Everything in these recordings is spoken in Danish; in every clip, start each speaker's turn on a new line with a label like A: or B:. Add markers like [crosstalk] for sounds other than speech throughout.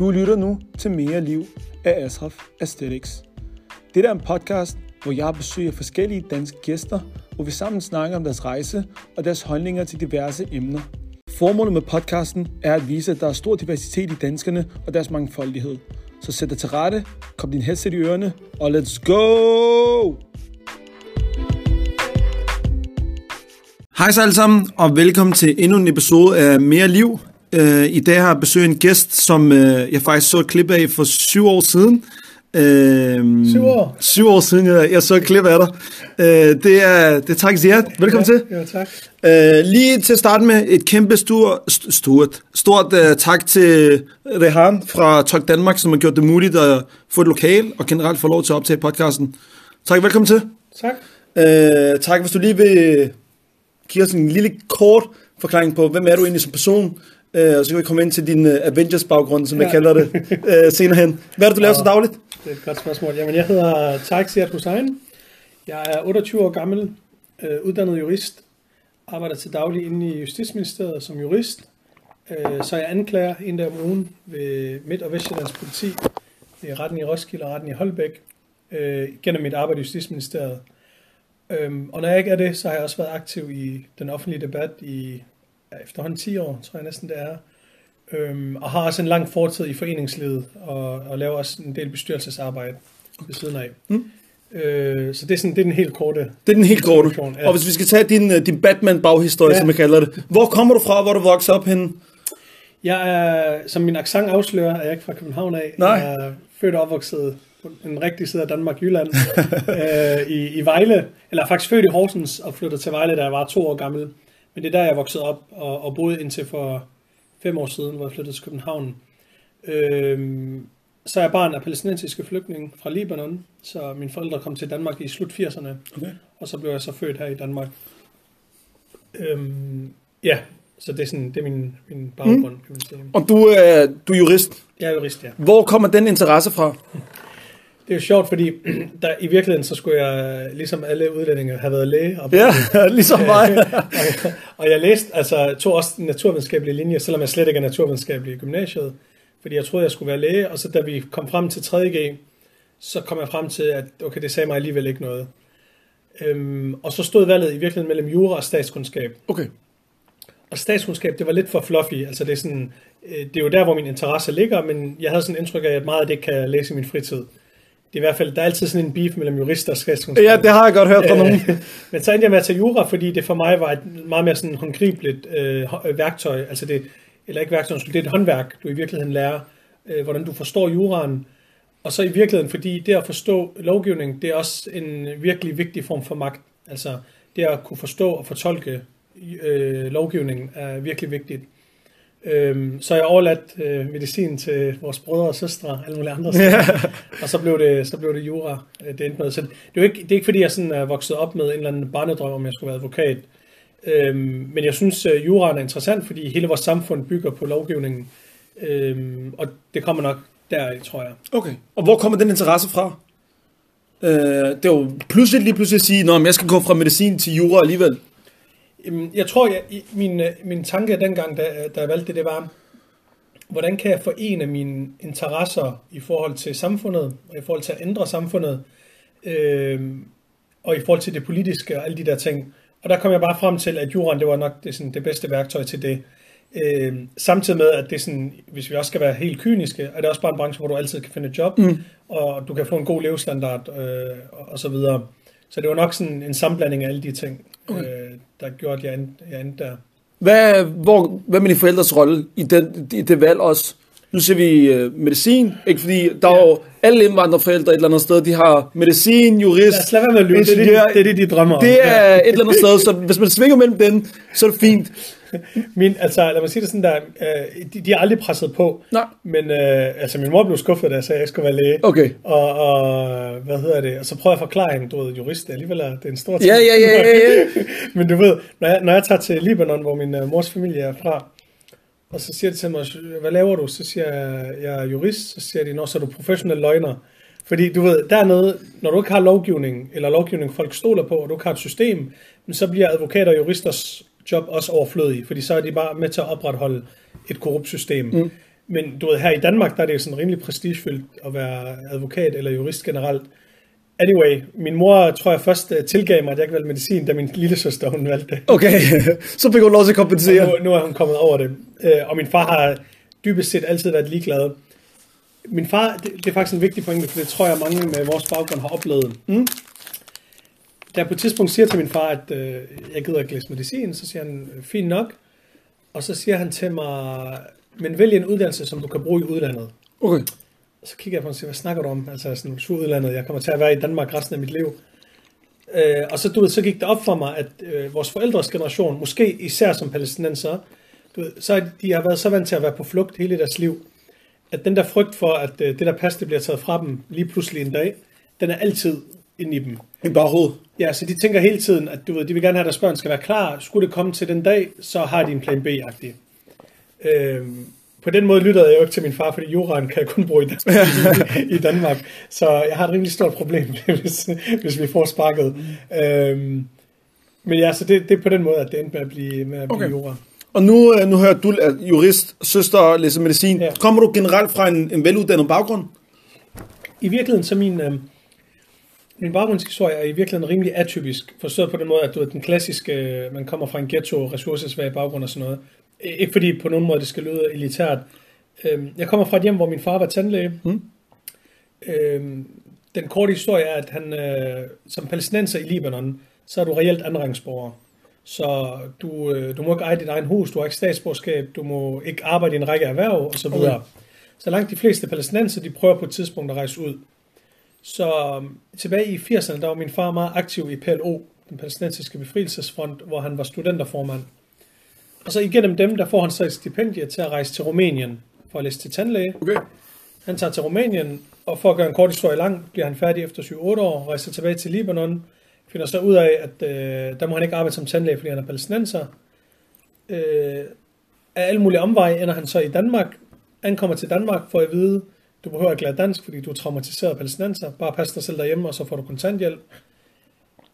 A: Du lytter nu til Mere Liv af Asraf Aesthetics. Det er en podcast, hvor jeg besøger forskellige danske gæster, hvor vi sammen snakker om deres rejse og deres holdninger til diverse emner. Formålet med podcasten er at vise, at der er stor diversitet i danskerne og deres mangfoldighed. Så sæt dig til rette, kom din headset i ørerne, og let's go! Hej så alle sammen, og velkommen til endnu en episode af Mere Liv. Uh, I dag har jeg besøgt en gæst, som uh, jeg faktisk så et klip af for syv år siden.
B: Uh, syv år?
A: Syv år siden, jeg, jeg så et klip af dig. Uh, det, er, det er tak, Ziad. Velkommen
B: ja,
A: til.
B: Ja, tak.
A: Uh, lige til at starte med et kæmpe stor, st- stort, stort uh, tak til Rehan fra Talk Danmark, som har gjort det muligt at få et lokal og generelt få lov til at optage podcasten. Tak, velkommen til.
B: Tak.
A: Uh, tak, hvis du lige vil give os en lille kort forklaring på, hvem er du egentlig som person, uh, og så kan vi komme ind til din uh, Avengers-baggrund, som ja. jeg kalder det, uh, [laughs] senere hen. Hvad er det, du laver så dagligt?
B: Det er et godt spørgsmål. Jamen, jeg hedder Tarek Siad Hussein. Jeg er 28 år gammel, øh, uddannet jurist, arbejder til daglig inde i Justitsministeriet som jurist. Øh, så er jeg anklager en dag om ugen ved Midt- og Vestjyllands politi, ved retten i Roskilde og retten i Holbæk, øh, gennem mit arbejde i Justitsministeriet. Øhm, og når jeg ikke er det, så har jeg også været aktiv i den offentlige debat i efterhånden 10 år, tror jeg næsten det er. Øhm, og har også en lang fortid i foreningslivet, og, og laver også en del bestyrelsesarbejde ved siden af. Mm. Øh, så det er, sådan, det er den helt korte.
A: Det er den helt korte. Ja. Og hvis vi skal tage din, din Batman-baghistorie, ja. som jeg kalder det. Hvor kommer du fra, hvor du voksede op henne?
B: Jeg er, som min accent afslører, er jeg ikke fra København af.
A: Nej.
B: Jeg er født og opvokset på en rigtig side af Danmark, Jylland, [laughs] øh, i, i Vejle. Eller faktisk født i Horsens og flyttet til Vejle, da jeg var to år gammel. Men det er der, jeg voksede op og, og boede indtil for fem år siden, hvor jeg flyttede til København. Øhm, så er jeg barn af palæstinensiske flygtninge fra Libanon, så mine forældre kom til Danmark i slut 80'erne,
A: okay.
B: og så blev jeg så født her i Danmark. Øhm, ja, så det er, sådan, det er min, min baggrund, mm. kan man sige.
A: Og du, er, du er jurist?
B: Jeg er jurist, ja.
A: Hvor kommer den interesse fra?
B: Det er jo sjovt, fordi [clears throat] der, i virkeligheden, så skulle jeg, ligesom alle udlændinge, have været læge. Og,
A: ja, [laughs] ligesom mig. [laughs]
B: og, og jeg læste, altså tog også naturvidenskabelige linjer, selvom jeg slet ikke er naturvidenskabelig i gymnasiet, fordi jeg troede, jeg skulle være læge, og så da vi kom frem til 3.G, så kom jeg frem til, at okay, det sagde mig alligevel ikke noget. Øhm, og så stod valget i virkeligheden mellem jura og statskundskab.
A: Okay.
B: Og statskundskab, det var lidt for fluffy, altså det er sådan, det er jo der, hvor min interesse ligger, men jeg havde sådan indtryk af, at meget af det kan jeg læse i min fritid. Det er i hvert fald, der er altid sådan en beef mellem jurister og statskundskab.
A: Ja, det har jeg godt hørt fra nogen. [laughs]
B: men så endte jeg med at tage jura, fordi det for mig var et meget mere sådan håndgribeligt øh, værktøj, altså det, eller ikke værktøj, det er et håndværk, du i virkeligheden lærer, øh, hvordan du forstår juraen. Og så i virkeligheden, fordi det at forstå lovgivning, det er også en virkelig vigtig form for magt. Altså det at kunne forstå og fortolke øh, lovgivningen er virkelig vigtigt. Øhm, så jeg overladt øh, medicin til vores brødre og søstre og alle mulige andre steder. Yeah. og så blev det, så blev det jura. Øh, det endte med. Så det er jo ikke, det er ikke fordi, jeg sådan er vokset op med en eller anden barnedrøm, om jeg skulle være advokat. Øhm, men jeg synes, at juraen er interessant, fordi hele vores samfund bygger på lovgivningen. Øhm, og det kommer nok der, tror jeg.
A: Okay. Og hvor kommer den interesse fra? Øh, det er jo pludselig lige pludselig at sige, at jeg skal gå fra medicin til jura alligevel.
B: Jeg tror, jeg, min, min tanke dengang, da, da jeg valgte det, det var, hvordan kan jeg forene mine interesser i forhold til samfundet, og i forhold til at ændre samfundet, øh, og i forhold til det politiske og alle de der ting. Og der kom jeg bare frem til, at juraen, det var nok det, sådan, det bedste værktøj til det. Øh, samtidig med, at det sådan, hvis vi også skal være helt kyniske, er det også bare en branche, hvor du altid kan finde et job, mm. og du kan få en god levestandard, øh, og, og så videre. Så det var nok sådan en sammenblanding af alle de ting, okay. øh, der gjorde, at jeg endte, jeg endte der.
A: Hvad, hvor, hvad med dine forældres rolle i, den, i det valg også? Nu ser vi uh, medicin, ikke fordi der ja. er jo alle indvandrerforældre et eller andet sted, de har medicin, jurist,
B: lyve, det, er det, det er det, de drømmer om.
A: Det er et eller andet sted, så hvis man svinger mellem dem, så er det fint. [laughs]
B: Min, altså, lad mig sige det sådan der, øh, de, de er aldrig presset på,
A: Nej.
B: men øh, altså, min mor blev skuffet, da jeg sagde, at jeg skulle være læge.
A: Okay.
B: Og, og hvad hedder det, og så prøver jeg at forklare hende, du ved, jurist, det er alligevel det er en stor ting.
A: Ja, ja, ja, ja, ja. [laughs]
B: men du ved, når jeg, når jeg tager til Libanon, hvor min uh, mors familie er fra, og så siger de til mig, hvad laver du? Så siger jeg, jeg er jurist. Så siger de, nå, så er du professionel løgner. Fordi du ved, der er noget, når du ikke har lovgivning, eller lovgivning folk stoler på, og du ikke har et system, så bliver advokater og juristers job også overflødig, fordi så er de bare med til at opretholde et korrupt system. Mm. Men du ved, her i Danmark, der er det sådan rimelig prestigefyldt at være advokat eller jurist generelt. Anyway, min mor tror jeg først øh, tilgav mig, at jeg ikke valgte medicin, da min lille søster hun valgte det.
A: Okay, [laughs] så fik hun lov til at kompensere.
B: Nu, nu er hun kommet over det. Øh, og min far har dybest set altid været ligeglad. Min far, det, det er faktisk en vigtig pointe, for det tror jeg mange med vores baggrund har oplevet. Mm. Da jeg på et tidspunkt siger til min far, at øh, jeg gider ikke læse medicin, så siger han, fint nok. Og så siger han til mig, men vælg en uddannelse, som du kan bruge i udlandet.
A: Okay.
B: Så kigger jeg på ham og siger, hvad snakker du om? Altså sådan sur udlandet, jeg kommer til at være i Danmark resten af mit liv. Øh, og så, du ved, så gik det op for mig, at øh, vores forældres generation, måske især som palæstinenser, du ved, så de, de har været så vant til at være på flugt hele deres liv, at den der frygt for, at øh, det der pas, det bliver taget fra dem lige pludselig en dag, den er altid inde i dem.
A: I baghovedet.
B: Ja, så de tænker hele tiden, at du ved, de vil gerne have, at deres børn skal være klar. Skulle det komme til den dag, så har de en plan B-agtig. Øhm, på den måde lyttede jeg jo ikke til min far, fordi juraen kan jeg kun bruge i Danmark, i, [laughs] i Danmark. Så jeg har et rimelig stort problem, [laughs] hvis, hvis vi får sparket. Øhm, men ja, så det, det er på den måde, at det endte med at blive, med at blive
A: Okay.
B: jura.
A: Og nu, øh, nu hører du er jurist, søster læser medicin.
B: Ja.
A: Kommer du generelt fra en, en veluddannet baggrund?
B: I virkeligheden, så min, øh, min baggrundshistorie er i virkeligheden rimelig atypisk. Forstået på den måde, at du ved, den klassiske, øh, man kommer fra en ghetto, ressourcesvag baggrund og sådan noget. Ikke fordi på nogen måde det skal lyde elitært. Øh, Jeg kommer fra et hjem, hvor min far var tandlæge.
A: Mm.
B: Øh, Den korte historie er, at han øh, som palæstinenser i Libanon, så er du reelt andenrangsborger. Så du, øh, du må ikke eje dit egen hus, du har ikke statsborgerskab, du må ikke arbejde i en række erhverv osv.
A: Okay.
B: Så langt de fleste palæstinenser, de prøver på et tidspunkt at rejse ud. Så øhm, tilbage i 80'erne, der var min far meget aktiv i PLO, den palæstinensiske befrielsesfront, hvor han var studenterformand. Og så igennem dem, der får han så et stipendie til at rejse til Rumænien for at læse til tandlæge.
A: Okay.
B: Han tager til Rumænien, og for at gøre en kort historie lang, bliver han færdig efter 7-8 år, rejser tilbage til Libanon, finder så ud af, at øh, der må han ikke arbejde som tandlæge, fordi han er palæstinenser. Øh, af alle mulige omveje ender han så i Danmark, ankommer til Danmark for at vide, du behøver ikke lære dansk, fordi du er traumatiseret palæstinenser, bare pas dig selv derhjemme, og så får du kontanthjælp.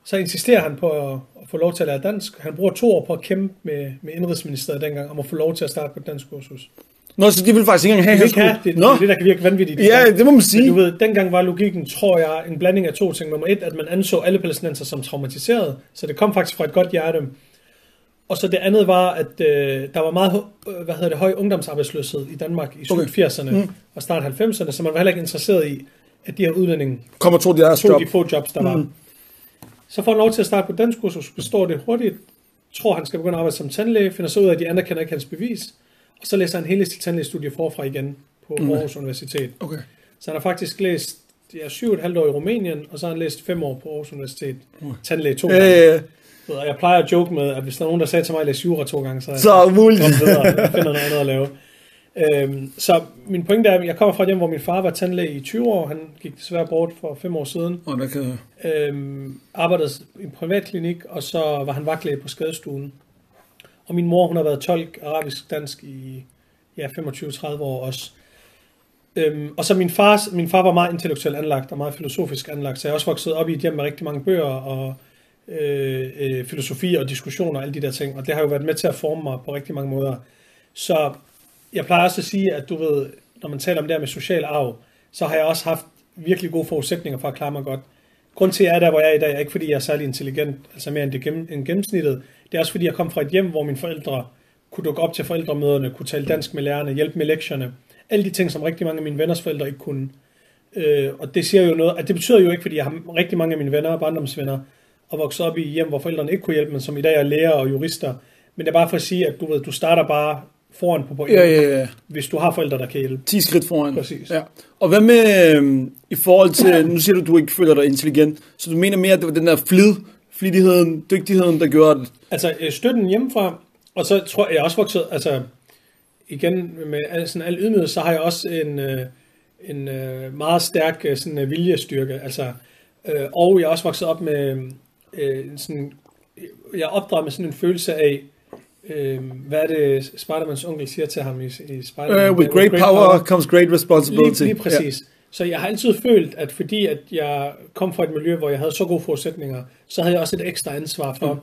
B: Så insisterer han på at, at få lov til at lære dansk. Han bruger to år på at kæmpe med, med indrigsministeriet dengang, om at få lov til at starte på et dansk kursus.
A: Nå, så de vil faktisk ikke engang have,
B: Det,
A: at
B: kan,
A: han
B: det,
A: skulle...
B: det, er det, der kan virke vanvittigt.
A: Ja, det må man
B: Men
A: sige.
B: du ved, dengang var logikken, tror jeg, en blanding af to ting. Nummer et, at man anså alle palæstinenser som traumatiseret, så det kom faktisk fra et godt hjerte. Og så det andet var, at øh, der var meget øh, hvad hedder det, høj ungdomsarbejdsløshed i Danmark i
A: Okay.
B: 80'erne mm. og start 90'erne, så man var heller ikke interesseret i, at de her udlændinge
A: Kommer to af deres
B: tog
A: job.
B: de få jobs, der var.
A: Mm.
B: Så får han lov til at starte på dansk kursus, består det hurtigt, tror han skal begynde at arbejde som tandlæge, finder så ud af, at de anerkender ikke hans bevis, og så læser han hele sit tandlægestudie forfra igen på
A: Mm.
B: Aarhus Universitet.
A: Okay.
B: Så han har faktisk læst ja, syv og et halvt år i Rumænien, og så har han læst fem år på Aarhus Universitet. Tandlæge to gange. Og jeg plejer at joke med, at hvis der er nogen, der sagde til mig, at jeg jura to gange, så er jeg
A: så
B: kommet videre. Jeg finder noget andet at lave. Øhm, så min pointe er, at jeg kommer fra et hjem, hvor min far var tandlæge i 20 år. Han gik desværre bort for fem år siden.
A: Åh, der kan jeg...
B: Øhm, arbejdede i en privatklinik, og så var han vagtlæge på skadestuen. Og min mor, hun har været tolk arabisk-dansk i ja, 25-30 år også. Øhm, og så min far, min far var meget intellektuelt anlagt og meget filosofisk anlagt, så jeg er også vokset op i et hjem med rigtig mange bøger og øh, øh, filosofi og diskussioner og alle de der ting, og det har jo været med til at forme mig på rigtig mange måder. Så jeg plejer også at sige, at du ved, når man taler om det her med social arv, så har jeg også haft virkelig gode forudsætninger for at klare mig godt. Grund til, at jeg er der, hvor jeg er i dag, er ikke fordi, jeg er særlig intelligent, altså mere end, det gennem, end gennemsnittet. Det er også fordi, jeg kom fra et hjem, hvor mine forældre kunne dukke op til forældremøderne, kunne tale dansk med lærerne, hjælpe med lektierne. Alle de ting, som rigtig mange af mine venners forældre ikke kunne. Øh, og det siger jo noget, at det betyder jo ikke, fordi jeg har rigtig mange af mine venner og barndomsvenner, og vokset op i hjem, hvor forældrene ikke kunne hjælpe, men som i dag er lærer og jurister. Men det er bare for at sige, at du ved, du starter bare foran på point,
A: Ja, ja, ja.
B: hvis du har forældre, der kan hjælpe.
A: 10 skridt foran.
B: Præcis.
A: Ja. Og hvad med øh, i forhold til, [laughs] nu siger du, du ikke føler dig intelligent, så du mener mere, at det var den der flid, flittigheden, dygtigheden, der gjorde det.
B: Altså øh, støtten hjemmefra, og så tror jeg, jeg også vokset, altså igen med al, sådan al ydmyghed, så har jeg også en, øh, en øh, meget stærk sådan, viljestyrke, altså, og jeg er også vokset op med øh, sådan, jeg er opdraget med sådan en følelse af, øh, hvad er det Spidermans onkel siger til ham i, i Spider-Man?
A: Uh, with great power comes great responsibility.
B: Lige, lige præcis. Ja. Så jeg har altid følt, at fordi at jeg kom fra et miljø, hvor jeg havde så gode forudsætninger, så havde jeg også et ekstra ansvar for mm.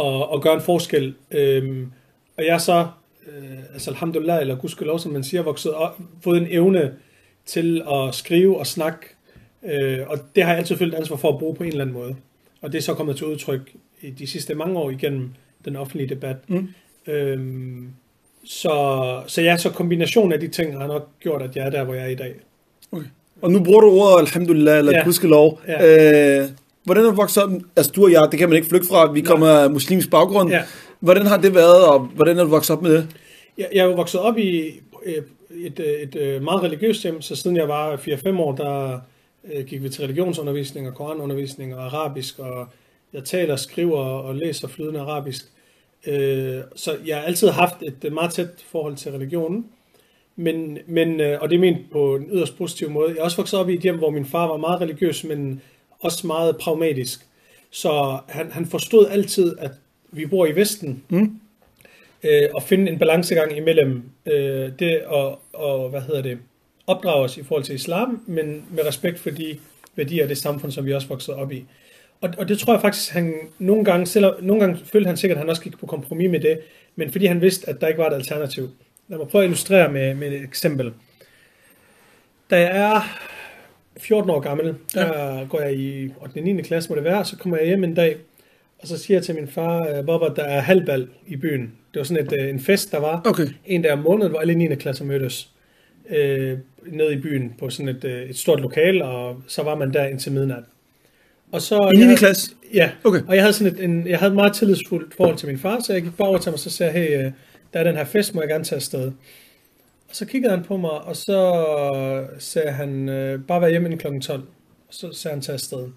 B: at, at gøre en forskel. Øhm, og jeg så øh, altså alhamdulillah, eller gudskelov, som man siger, vokset op, fået en evne til at skrive og snakke, øh, og det har jeg altid følt ansvar for at bruge på en eller anden måde. Og det er så kommet til udtryk i de sidste mange år igennem den offentlige debat.
A: Mm.
B: Øhm, så, så ja, så kombinationen af de ting har nok gjort, at jeg er der, hvor jeg er i dag.
A: Okay. Og nu bruger du ordet alhamdulillah, eller
B: Ja.
A: gudskelov.
B: Ja.
A: Øh, hvordan har du vokset op? Altså du og jeg, det kan man ikke flygte fra. Vi kommer af muslimsk baggrund.
B: Ja.
A: Hvordan har det været, og hvordan er du vokset op med det?
B: Jeg, jeg er vokset op i øh, et, øh, et, et meget religiøst hjem, så siden jeg var 4-5 år, der øh, gik vi til religionsundervisning og koranundervisning og arabisk, og jeg taler, skriver og læser flydende arabisk. Øh, så jeg har altid haft et meget tæt forhold til religionen, men, men, øh, og det er ment på en yderst positiv måde. Jeg er også vokset op i et hjem, hvor min far var meget religiøs, men også meget pragmatisk. Så han, han forstod altid, at vi bor i Vesten,
A: Mm.
B: øh, og finde en balancegang imellem øh, det og, og, hvad hedder det, opdrage os i forhold til islam, men med respekt for de værdier af det samfund, som vi også voksede op i. Og, og det tror jeg faktisk, han nogle gange, selv, nogle gange følte han sikkert, at han også gik på kompromis med det, men fordi han vidste, at der ikke var et alternativ. Lad mig prøve at illustrere med, med et eksempel. Da jeg er 14 år gammel, der ja. går jeg i 8. og 9. klasse, må det være, så kommer jeg hjem en dag, og så siger jeg til min far, øh, Bobber, der er halvbal i byen. Det var sådan et, øh, en fest, der var
A: Okay.
B: en dag om måneden, hvor alle 9. klasser mødtes øh, ned i byen på sådan et, øh, et stort lokal, og så var man der indtil midnat. Og så,
A: I 9.
B: jeg-
A: klasse?
B: Ja,
A: Okay.
B: og jeg havde, sådan et, en, jeg havde et meget tillidsfuldt forhold til min far, så jeg gik bare over til ham og så sagde, hey, øh, der er den her fest, må jeg gerne tage afsted. Og så kiggede han på mig, og så sagde han, øh, bare vær hjemme inden kl. 12. Og så sagde han, tage afsted.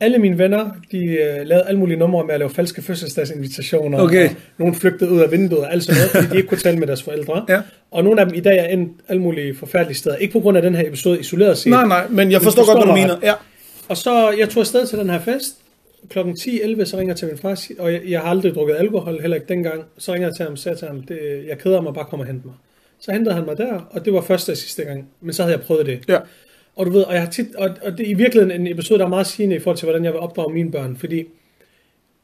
B: Alle mine venner, de øh, lavede alle mulige numre med at lave falske fødselsdagsinvitationer.
A: Okay.
B: Og nogle flygtede ud af vinduet og alt sådan noget, fordi de ikke kunne tale med deres forældre.
A: Ja.
B: Og nogle af dem i dag er endt alle mulige forfærdelige steder. Ikke på grund af den her episode isoleret set,
A: Nej, nej, men jeg forstår,
B: forstår
A: godt, hvad du mener. Ja.
B: og så, jeg tog afsted til den her fest. Klokken 10-11, så ringer jeg til min far, og jeg, jeg har aldrig drukket alkohol, heller ikke dengang. Så ringer jeg til ham og til ham, det, jeg keder mig, bare kom og hente mig. Så hentede han mig der, og det var første og sidste gang. Men så havde jeg prøvet det.
A: Ja.
B: Og du ved, og, jeg har tit, og, og det er i virkeligheden en episode, der er meget sigende i forhold til, hvordan jeg vil opdrage mine børn. Fordi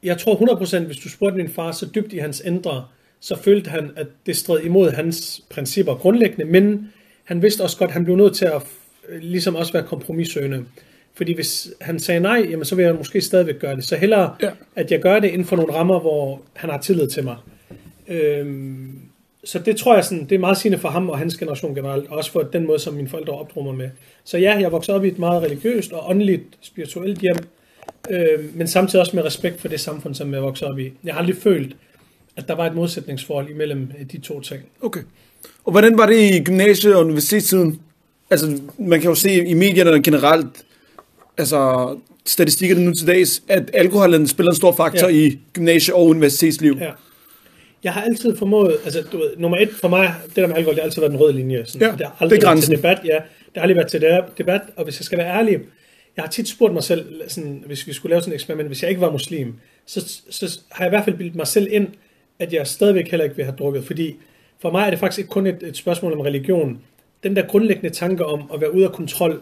B: jeg tror 100%, hvis du spurgte min far så dybt i hans indre, så følte han, at det stred imod hans principper grundlæggende, men han vidste også godt, at han blev nødt til at øh, ligesom også være kompromissøgende. Fordi hvis han sagde nej, jamen så vil jeg måske stadigvæk gøre det. Så hellere,
A: Ja.
B: ja. at jeg gør det inden for nogle rammer, hvor han har tillid til mig. Øhm, så det tror jeg, sådan, det er meget sigende for ham og hans generation generelt, og også for den måde, som mine forældre opdrog mig med. Så ja, jeg voksede op i et meget religiøst og åndeligt, spirituelt hjem, øh, men samtidig også med respekt for det samfund, som jeg voksede op i. Jeg har aldrig følt, at der var et modsætningsforhold imellem øh, de to ting.
A: Okay. Og hvordan var det i gymnasie- og universitetstiden? Altså, man kan jo se i medierne generelt, altså statistikkerne nu til dags, at alkoholen spiller en stor faktor
B: ja.
A: i gymnasie- og universitetsliv.
B: Ja. Jeg har altid formået, altså du ved, nummer et for mig, det der med alkohol, det har altid været en rød linje. Sådan,
A: Ja,
B: det har
A: det
B: aldrig
A: er
B: været til debat, ja. Det har aldrig været til debat, og hvis jeg skal være ærlig, jeg har tit spurgt mig selv, sådan, hvis vi skulle lave sådan et eksperiment, hvis jeg ikke var muslim, så, så har jeg i hvert fald bildet mig selv ind, at jeg stadigvæk heller ikke vil have drukket, fordi for mig er det faktisk ikke kun et, et spørgsmål om religion. Den der grundlæggende tanke om at være ude af kontrol,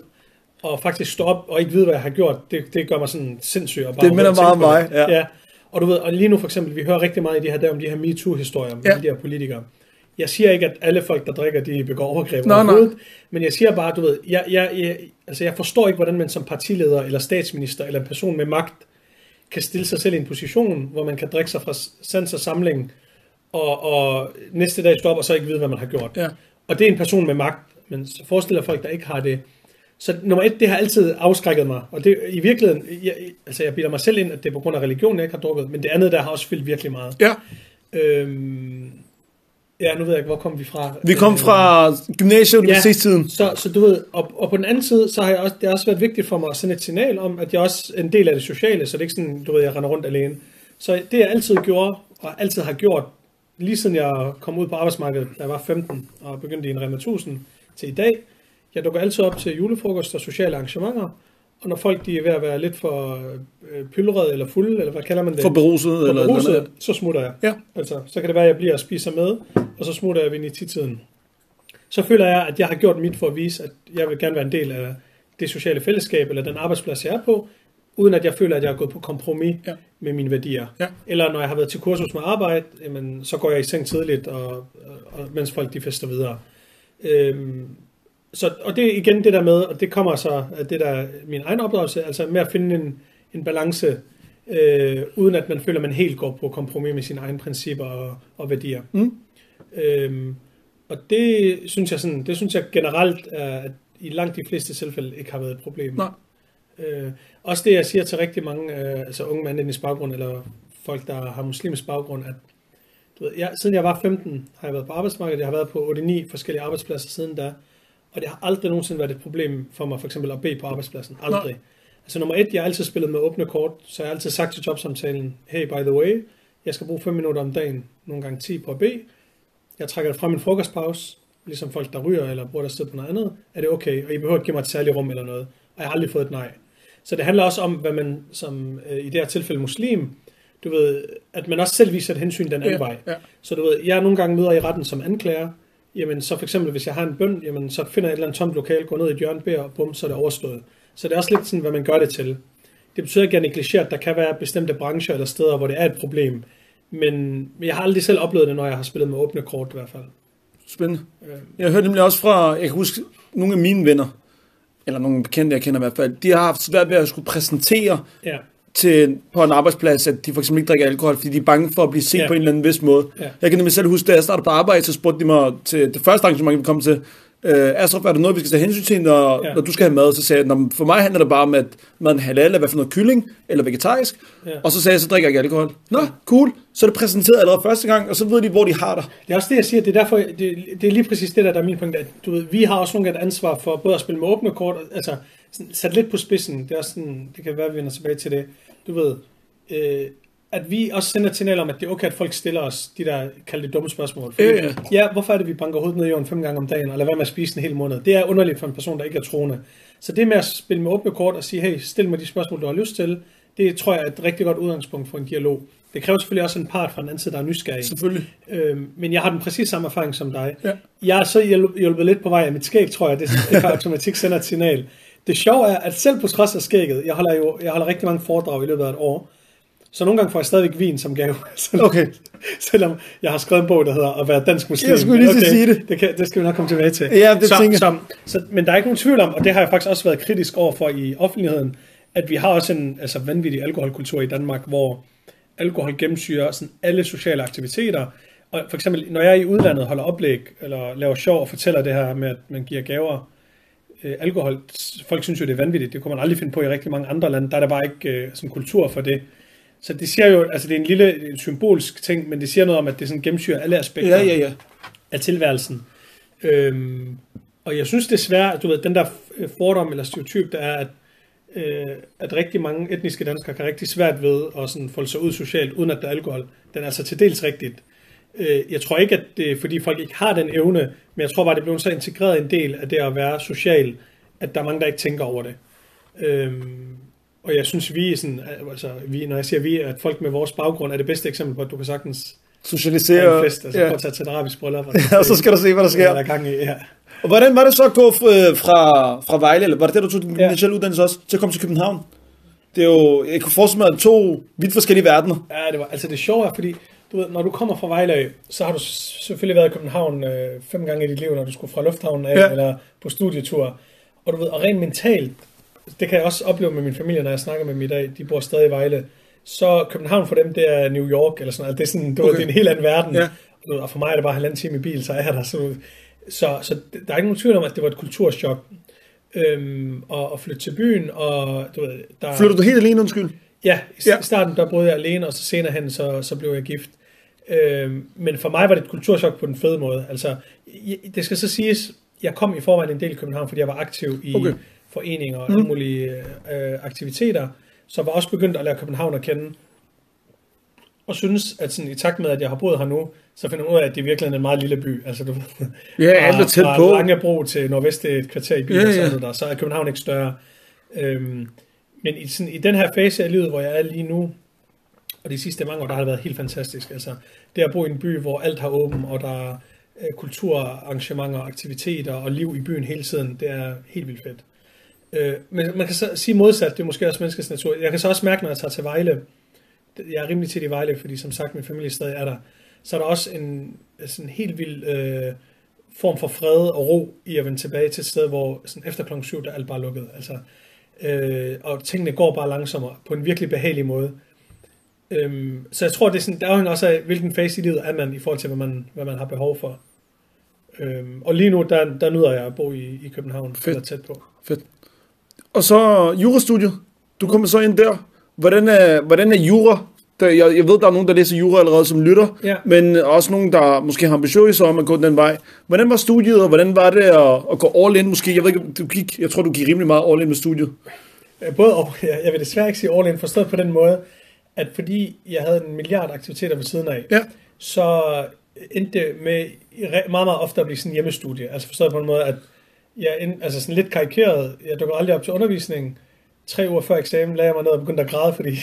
B: og faktisk stå op og ikke vide, hvad jeg har gjort, det, det gør mig sådan sindssyg. Og bare
A: Det minder meget om mig,
B: det.
A: ja.
B: ja. Og du ved, og lige nu for eksempel, vi hører rigtig meget i de her dage om de her MeToo-historier med
A: Ja.
B: de her politikere. Jeg siger ikke, at alle folk, der drikker, de begår overgreb
A: nej.
B: overhovedet, men jeg siger bare, du ved, jeg, jeg, jeg, altså jeg forstår ikke, hvordan man som partileder, eller statsminister, eller en person med magt, kan stille sig selv i en position, hvor man kan drikke sig fra sans og samling, og, og næste dag stå op, og så ikke vide, hvad man har gjort.
A: Ja.
B: Og det er en person med magt, men forestiller folk, der ikke har det. Så nummer et, det har altid afskrækket mig. Og det i virkeligheden, jeg, altså jeg bilder mig selv ind, at det er på grund af religion, jeg ikke har drukket, men det andet, der har også fyldt virkelig meget.
A: Ja.
B: Øhm, ja, nu ved jeg ikke, hvor kom vi fra.
A: Vi kom fra gymnasie- og universitetstiden.
B: Så, så du ved, og, og på den anden side, så har jeg også, det har også været vigtigt for mig at sende et signal om, at jeg også er en del af det sociale, så det er ikke sådan, du ved, jeg render rundt alene. Så det jeg altid gjorde, og altid har gjort, lige siden jeg kom ud på arbejdsmarkedet, da jeg var 15 og begyndte i en Rema 1000 til i dag, jeg dukker altid op til julefrokost og sociale arrangementer, og når folk de er ved at være lidt for øh, pylrede eller fulde, eller hvad kalder man det?
A: For beruset,
B: For
A: eller
B: beruset,
A: andet.
B: så smutter jeg.
A: Ja.
B: Altså, så kan det være, at jeg bliver og spiser med, og så smutter jeg ved i tiden. Så føler jeg, at jeg har gjort mit for at vise, at jeg vil gerne være en del af det sociale fællesskab, eller den arbejdsplads, jeg er på, uden at jeg føler, at jeg er gået på kompromis
A: Ja.
B: med mine værdier.
A: Ja.
B: Eller når jeg har været til kursus med arbejde, jamen, så går jeg i seng tidligt, og, og, og mens folk de fester videre. Øhm, så, og det er igen det der med, og det kommer så af det der er min egen oplevelse, altså med at finde en, en balance, øh, uden at man føler, at man helt går på kompromis med sine egne principper og, og værdier.
A: Mm.
B: Øhm, og det synes jeg sådan, det synes jeg generelt er, at i langt de fleste tilfælde ikke har været et problem.
A: Nej.
B: Øh, også det, jeg siger til rigtig mange, øh, altså unge mænd i baggrund, eller folk, der har muslimsk baggrund, at du ved, jeg, siden jeg var 15, har jeg været på arbejdsmarkedet. Jeg har været på 8-9 forskellige arbejdspladser siden da. Og det har aldrig nogensinde været et problem for mig, for eksempel at bede på arbejdspladsen. Aldrig.
A: Nej.
B: Altså nummer et, jeg har altid spillet med åbne kort, så jeg har altid sagt til jobsamtalen, hey, by the way, jeg skal bruge 5 minutter om dagen, nogle gange 10 på at bede. Jeg trækker det fra min frokostpause, ligesom folk, der ryger eller bruger deres sted på noget andet. Er det okay? Og I behøver ikke give mig et særligt rum eller noget. Og jeg har aldrig fået et nej. Så det handler også om, hvad man som øh, i det her tilfælde muslim, du ved, at man også selv viser et hensyn den anden
A: Ja,
B: vej.
A: ja.
B: Så du ved, jeg nogle gange møder i retten som anklager, jamen så for eksempel, hvis jeg har en bøn, jamen så finder jeg et eller andet tomt lokal, går ned i et hjørne, beder, og bum, så er det overstået. Så det er også lidt sådan, hvad man gør det til. Det betyder ikke, at jeg negligerer, at der kan være bestemte brancher eller steder, hvor det er et problem. Men jeg har aldrig selv oplevet det, når jeg har spillet med åbne kort i hvert fald.
A: Spændende.
B: Øh,
A: Jeg hørte nemlig også fra, jeg kan huske, nogle af mine venner, eller nogle bekendte, jeg kender i hvert fald, de har haft svært ved at skulle præsentere
B: Ja,
A: til, på en arbejdsplads, at de for eksempel ikke drikker alkohol, fordi de er bange for at blive set
B: Ja.
A: på en eller anden vis måde.
B: Ja.
A: Jeg kan nemlig selv huske, da jeg startede på arbejde, så spurgte de mig til det første arrangement, vi kom til, øh, Astrup, er der noget, vi skal tage hensyn til, når,
B: Ja.
A: når du skal have mad? Så sagde jeg, "Nå, for mig handler det bare om, at maden er halal, eller hvad for noget kylling, eller vegetarisk.
B: Ja.
A: Og så sagde jeg, så drikker jeg ikke alkohol. Nå, cool. Så er det præsenteret allerede første gang, og så ved de, hvor de har dig.
B: Det er også det, jeg siger. Det er, derfor, det, det er lige præcis det, der, der er min point. At, du ved, vi har også nogle gange et ansvar for både at spille med åbne kort, altså sådan, sat lidt på spidsen. Det er også sådan, det kan være, at vi vender tilbage til det. Du ved, øh, at vi også sender et signal om, at det er okay, at folk stiller os de der kaldte dumme spørgsmål. Fordi,
A: Ja, ja.
B: ja, hvorfor er det, vi banker hovedet ned i jorden fem gange om dagen, og lader være med at spise en hel måned? Det er underligt for en person, der ikke er troende. Så det med at spille med åbne kort og sige, hey, stil mig de spørgsmål, du har lyst til, det tror jeg er et rigtig godt udgangspunkt for en dialog. Det kræver selvfølgelig også en part fra den anden side, der er nysgerrig.
A: Selvfølgelig.
B: Øhm, men jeg har den præcis samme erfaring som dig.
A: Ja.
B: Jeg er så hjulpet lidt på vej af mit skæg, tror jeg. Det, kan automatik sender et signal. Det sjove er, at selv på trods af skægget, jeg holder jo jeg holder rigtig mange foredrag i løbet af et år, så nogle gange får jeg stadigvæk vin som gave. [laughs] Selvom,
A: Okay.
B: selvom jeg har skrevet en bog, der hedder At være dansk muslim.
A: Jeg skulle lige at sige det.
B: Det, kan, det skal vi nok komme tilbage til.
A: Ja, det
B: så,
A: tænker
B: så, så, men der er ikke nogen tvivl om, og det har jeg faktisk også været kritisk over for i offentligheden, at vi har også en altså, vanvittig alkoholkultur i Danmark, hvor alkohol gennemsyrer sådan alle sociale aktiviteter. Og for eksempel, når jeg i udlandet holder oplæg, eller laver sjov og fortæller det her med, at man giver gaver, øh, alkohol, folk synes jo, det er vanvittigt. Det kunne man aldrig finde på i rigtig mange andre lande. Der er der bare ikke øh, sådan kultur for det. Så det siger jo, altså det er en lille en symbolsk ting, men det siger noget om, at det sådan gennemsyrer alle aspekter
A: Ja, ja, ja.
B: af tilværelsen. Øhm, og jeg synes desværre, at du ved, den der øh, fordom eller stereotyp, der er, at, øh, at rigtig mange etniske danskere kan rigtig svært ved at sådan folde sig ud socialt, uden at der er alkohol, den er altså til dels rigtigt. Øh, jeg tror ikke, at det fordi folk ikke har den evne, men jeg tror bare, det bliver så integreret en del af det at være social, at der er mange, der ikke tænker over det. Øhm, og jeg synes, vi er sådan, altså, vi, når jeg siger vi, at folk med vores baggrund er det bedste eksempel på, at du kan sagtens
A: Socialisere.
B: en fest, altså ja. prøv at tage til et arabisk bryllup. [laughs]
A: ja, og så skal du se, hvad der
B: Der
A: sker.
B: er gang i, ja.
A: Og hvordan var det så at gå øh, fra, fra Vejle, eller var det der, du tog din
B: Ja.
A: gymnasielle uddannelse også, til at komme til København? Det er jo, jeg kunne forestille mig, to vidt forskellige verdener.
B: Ja, det var, altså det sjove er, fordi du ved, når du kommer fra Vejle, så har du selvfølgelig været i København øh, fem gange i dit liv, når du skulle fra lufthavnen af,
A: Ja.
B: eller på studietur. Og du ved, og rent mentalt, det kan jeg også opleve med min familie, når jeg snakker med dem i dag, de bor stadig i Vejle, så København for dem, det er New York, eller sådan noget. Det er, sådan, du okay. ved, det er en helt anden verden.
A: Ja.
B: Og, for mig er det bare halvanden time i bil, så er jeg der. Så, så, så der er ikke nogen tvivl om, at det var et kulturschok. Øhm, og, og flytte til byen, og du ved, der...
A: Flytter du helt alene, undskyld?
B: Ja, i
A: Ja.
B: starten der boede jeg alene, og så senere hen, så, så blev jeg gift. Øhm, men for mig var det et kulturschok på den fede måde. Altså, det skal så siges, jeg kom i forvejen en del i København, fordi jeg var aktiv i
A: Okay.
B: foreninger og alle mulige øh, aktiviteter, så var også begyndt at lære København at kende. Og synes, at sådan, i takt med, at jeg har boet her nu, så finder jeg ud af, at det er virkelig en meget lille by. Altså, du, [laughs]
A: Ja, alt er tæt
B: fra
A: på.
B: Langebro til Nordvest, et kvarter i byen,
A: Ja,
B: ja,
A: ja.
B: ja. Der, så er København ikke større. Øhm, men i, sådan, i den her fase af livet, hvor jeg er lige nu, og de sidste mange år, der har det været helt fantastisk. Altså, det at bo i en by, hvor alt har åben, og der er øh, kulturarrangementer, aktiviteter og liv i byen hele tiden, det er helt vildt fedt. Øh, men man kan så sige modsat, det er måske også menneskets natur. Jeg kan så også mærke, når jeg tager til Vejle, jeg er rimelig tit i Vejle, fordi som sagt, min familie stadig er der, så er der også en øh, sådan helt vild øh, form for fred og ro i at vende tilbage til et sted, hvor sådan efter klokken 7, der er alt bare lukket. Altså, øh, og tingene går bare langsommere på en virkelig behagelig måde. Øhm, så jeg tror, det er sådan, der afhænger også af, hvilken fase i livet er man i forhold til, hvad man, hvad man har behov for. Øhm, og lige nu, der, der nyder jeg at bo i, i København,
A: Fedt.
B: eller tæt på.
A: Fedt. Og så jurastudiet. Du kommer så ind der. Hvordan er, hvordan er jura? Der, jeg, jeg ved, der er nogen, der læser jura allerede, som lytter.
B: Ja.
A: Men også nogen, der måske har ambitioner om at gå den vej. Hvordan var studiet, og hvordan var det at, at gå all in måske? Jeg ved ikke, du gik, jeg tror, du gik rimelig meget all in med studiet.
B: Både og, jeg, vil desværre ikke sige all in, forstået på den måde, at fordi jeg havde en milliard aktiviteter ved siden af,
A: Ja.
B: så endte det med meget, meget ofte at blive sådan en hjemmestudie. Altså forstået på en måde, at jeg, altså sådan lidt karikeret, jeg dukkede aldrig op til undervisningen. Tre uger før eksamen lagde jeg mig ned og begyndte at græde, fordi [laughs]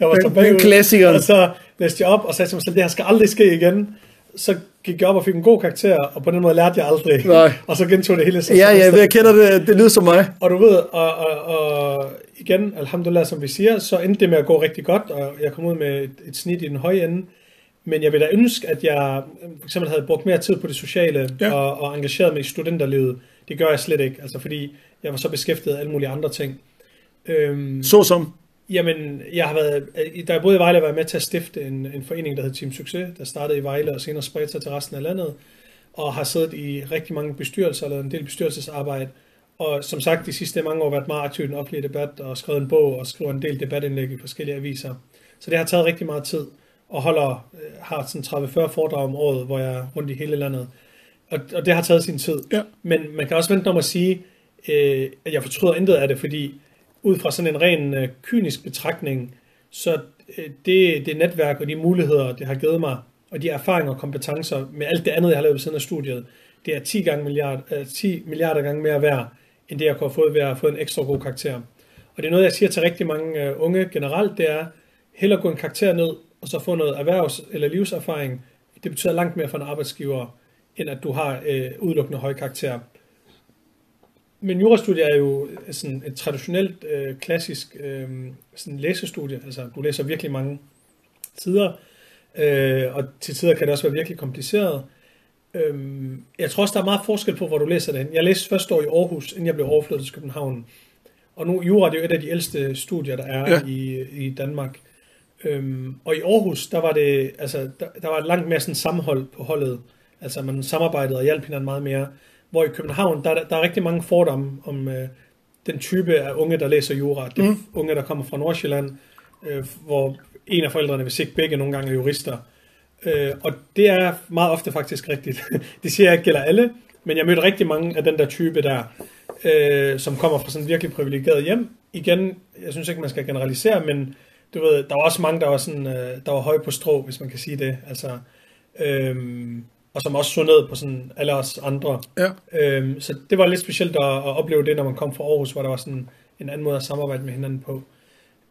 B: jeg var så bagud. Og så læste jeg op og sagde til mig selv, det her skal aldrig ske igen. Så gik jeg op og fik en god karakter, og på den måde lærte jeg aldrig.
A: Nej.
B: Og så gentog det hele.
A: Ja, ja, jeg kender det. Det lyder som mig.
B: Og du ved, og, og, og igen, alhamdulillah, som vi siger, så endte det med at gå rigtig godt, og jeg kom ud med et, et snit i den høje ende. Men jeg vil da ønske, at jeg for eksempel havde brugt mere tid på det sociale
A: ja.
B: og, og engageret mig i studenterlivet. Det gør jeg slet ikke, altså fordi jeg var så beskæftiget af alle mulige andre ting. Øhm,
A: Så som.
B: Jamen, jeg har været, da jeg boede i Vejle, var jeg med til at stifte en, en forening, der hed Team Succes, der startede i Vejle og senere spredte sig til resten af landet, og har siddet i rigtig mange bestyrelser, eller en del bestyrelsesarbejde, og som sagt, de sidste mange år været meget aktiv i den offentlige debat, og skrevet en bog, og skriver en del debatindlæg i forskellige aviser. Så det har taget rigtig meget tid, og holder, øh, har sådan 30-40 foredrag om året, hvor jeg er rundt i hele landet. Og, og det har taget sin tid.
A: Ja.
B: Men man kan også vente om at sige, øh, at jeg fortryder intet af det, fordi ud fra sådan en ren øh, kynisk betragtning, så øh, det, det netværk og de muligheder, det har givet mig, og de erfaringer og kompetencer med alt det andet, jeg har lavet ved siden af studiet, det er 10, gange milliard, øh, 10 milliarder gange mere værd, end det, jeg kunne have fået ved at have fået en ekstra god karakter. Og det er noget, jeg siger til rigtig mange øh, unge generelt, det er, hellere gå en karakter ned, og så få noget erhvervs- eller livserfaring. Det betyder langt mere for en arbejdsgiver, end at du har øh, udelukkende høje karakterer. Men jurastudiet er jo sådan et traditionelt, øh, klassisk øh, sådan læsestudie. Altså, du læser virkelig mange sider, øh, og til tider kan det også være virkelig kompliceret. Øhm, jeg tror også, der er meget forskel på, hvor du læser det. Jeg læste første år i Aarhus, inden jeg blev overflyttet til København. Og nu, jura det er jo et af de ældste studier, der er
A: ja.
B: i, i Danmark. Øhm, og i Aarhus, der var det, altså, der, der var langt mere sådan sammenhold på holdet. Altså, man samarbejdede og hjalp hinanden meget mere. Hvor i København, der, der er rigtig mange fordomme om øh, den type af unge, der læser jura. Det er
A: Mm.
B: unge, der kommer fra Nordsjælland, øh, hvor en af forældrene, hvis ikke begge, nogle gange er jurister. Øh, og det er meget ofte faktisk rigtigt. [laughs] det siger jeg ikke gælder alle, men jeg mødte rigtig mange af den der type der, øh, som kommer fra sådan virkelig privilegeret hjem. Igen, jeg synes ikke, man skal generalisere, men du ved, der var også mange, der var, sådan, øh, der var høje på strå, hvis man kan sige det. Altså, øhm, og som også så ned på sådan alle os andre.
A: Ja.
B: Øhm, så det var lidt specielt at, at opleve det, når man kom fra Aarhus, hvor der var sådan en anden måde at samarbejde med hinanden på.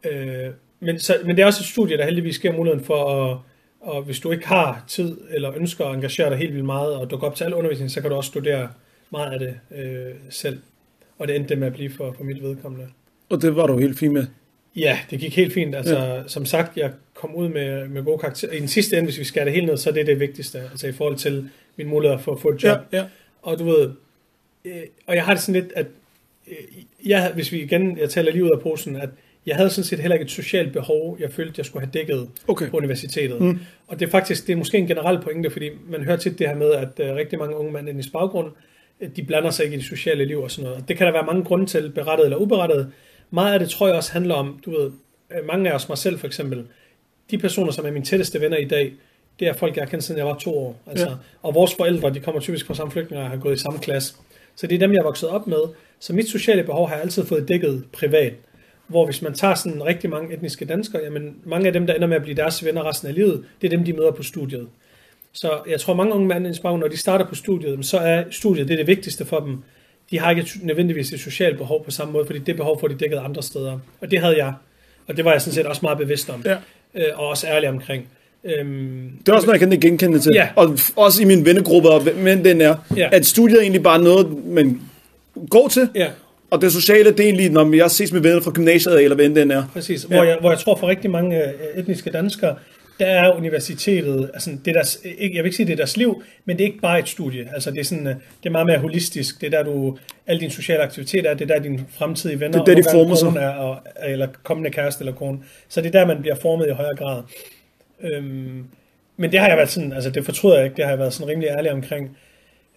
B: Øh, men, så, men det er også et studie, der heldigvis giver muligheden for at, og hvis du ikke har tid eller ønsker at engagere dig helt vildt meget og dukke op til al undervisning, så kan du også studere meget af det øh, selv. Og det endte det med at blive for, for mit vedkommende.
A: Og det var du helt fint med.
B: Ja, det gik helt fint. Altså, ja. som sagt, jeg kom ud med, med gode karakterer. I den sidste ende, hvis vi skærer det helt ned, så er det det vigtigste. Altså i forhold til min mulighed for at få et job.
A: Ja, ja.
B: Og du ved, øh, og jeg har det sådan lidt, at øh, jeg, hvis vi igen, jeg taler lige ud af posen, at jeg havde sådan set heller ikke et socialt behov, jeg følte, jeg skulle have dækket
A: Okay.
B: på universitetet.
A: Mm.
B: Og det er faktisk, det er måske en generel pointe, fordi man hører tit det her med, at uh, rigtig mange unge mænd i baggrund, øh, de blander sig ikke i det sociale liv og sådan noget. Og Det kan der være mange grunde til, berettet eller uberettet. Meget af det tror jeg også handler om, du ved, øh, mange af os, mig selv for eksempel, de personer, som er mine tætteste venner i dag, det er folk, jeg har kendt siden jeg var to år. Altså,
A: Ja.
B: Og vores forældre, de kommer typisk fra samme flygtninger og har gået i samme klasse. Så det er dem, jeg er vokset op med. Så mit sociale behov har jeg altid fået dækket privat. Hvor hvis man tager sådan rigtig mange etniske danskere, jamen mange af dem, der ender med at blive deres venner resten af livet, det er dem, de møder på studiet. Så jeg tror, mange unge mænd, når de starter på studiet, så er studiet det, er det vigtigste for dem. De har ikke nødvendigvis et socialt behov på samme måde, fordi det behov får de dækket andre steder. Og det havde jeg. Og det var jeg sådan set også meget bevidst om.
A: Ja.
B: Øh, og også ærlig omkring. Øhm,
A: Det er også noget, jeg kan genkende til.
B: Ja.
A: Og også i min vennegruppe, men den er,
B: Ja.
A: at studiet er egentlig bare noget, man går til,
B: Ja,
A: Og det sociale, det er egentlig, når jeg ses med venner fra gymnasiet, eller hvad end den er.
B: Præcis, hvor, jeg, hvor jeg tror for rigtig mange øh, etniske danskere, der er universitetet, altså det er deres, ikke, jeg vil ikke sige, det er deres liv, men det er ikke bare et studie. Altså det er, sådan, øh, det er meget mere holistisk. Det er der, du, alle dine sociale aktiviteter er, det er der, dine fremtidige venner
A: Det er der, de former sig.
B: er, og, eller kommende kæreste eller kone. Så det er der, man bliver formet i højere grad. Øhm, men det har jeg været sådan, altså det fortryder jeg ikke, det har jeg været sådan rimelig ærlig omkring.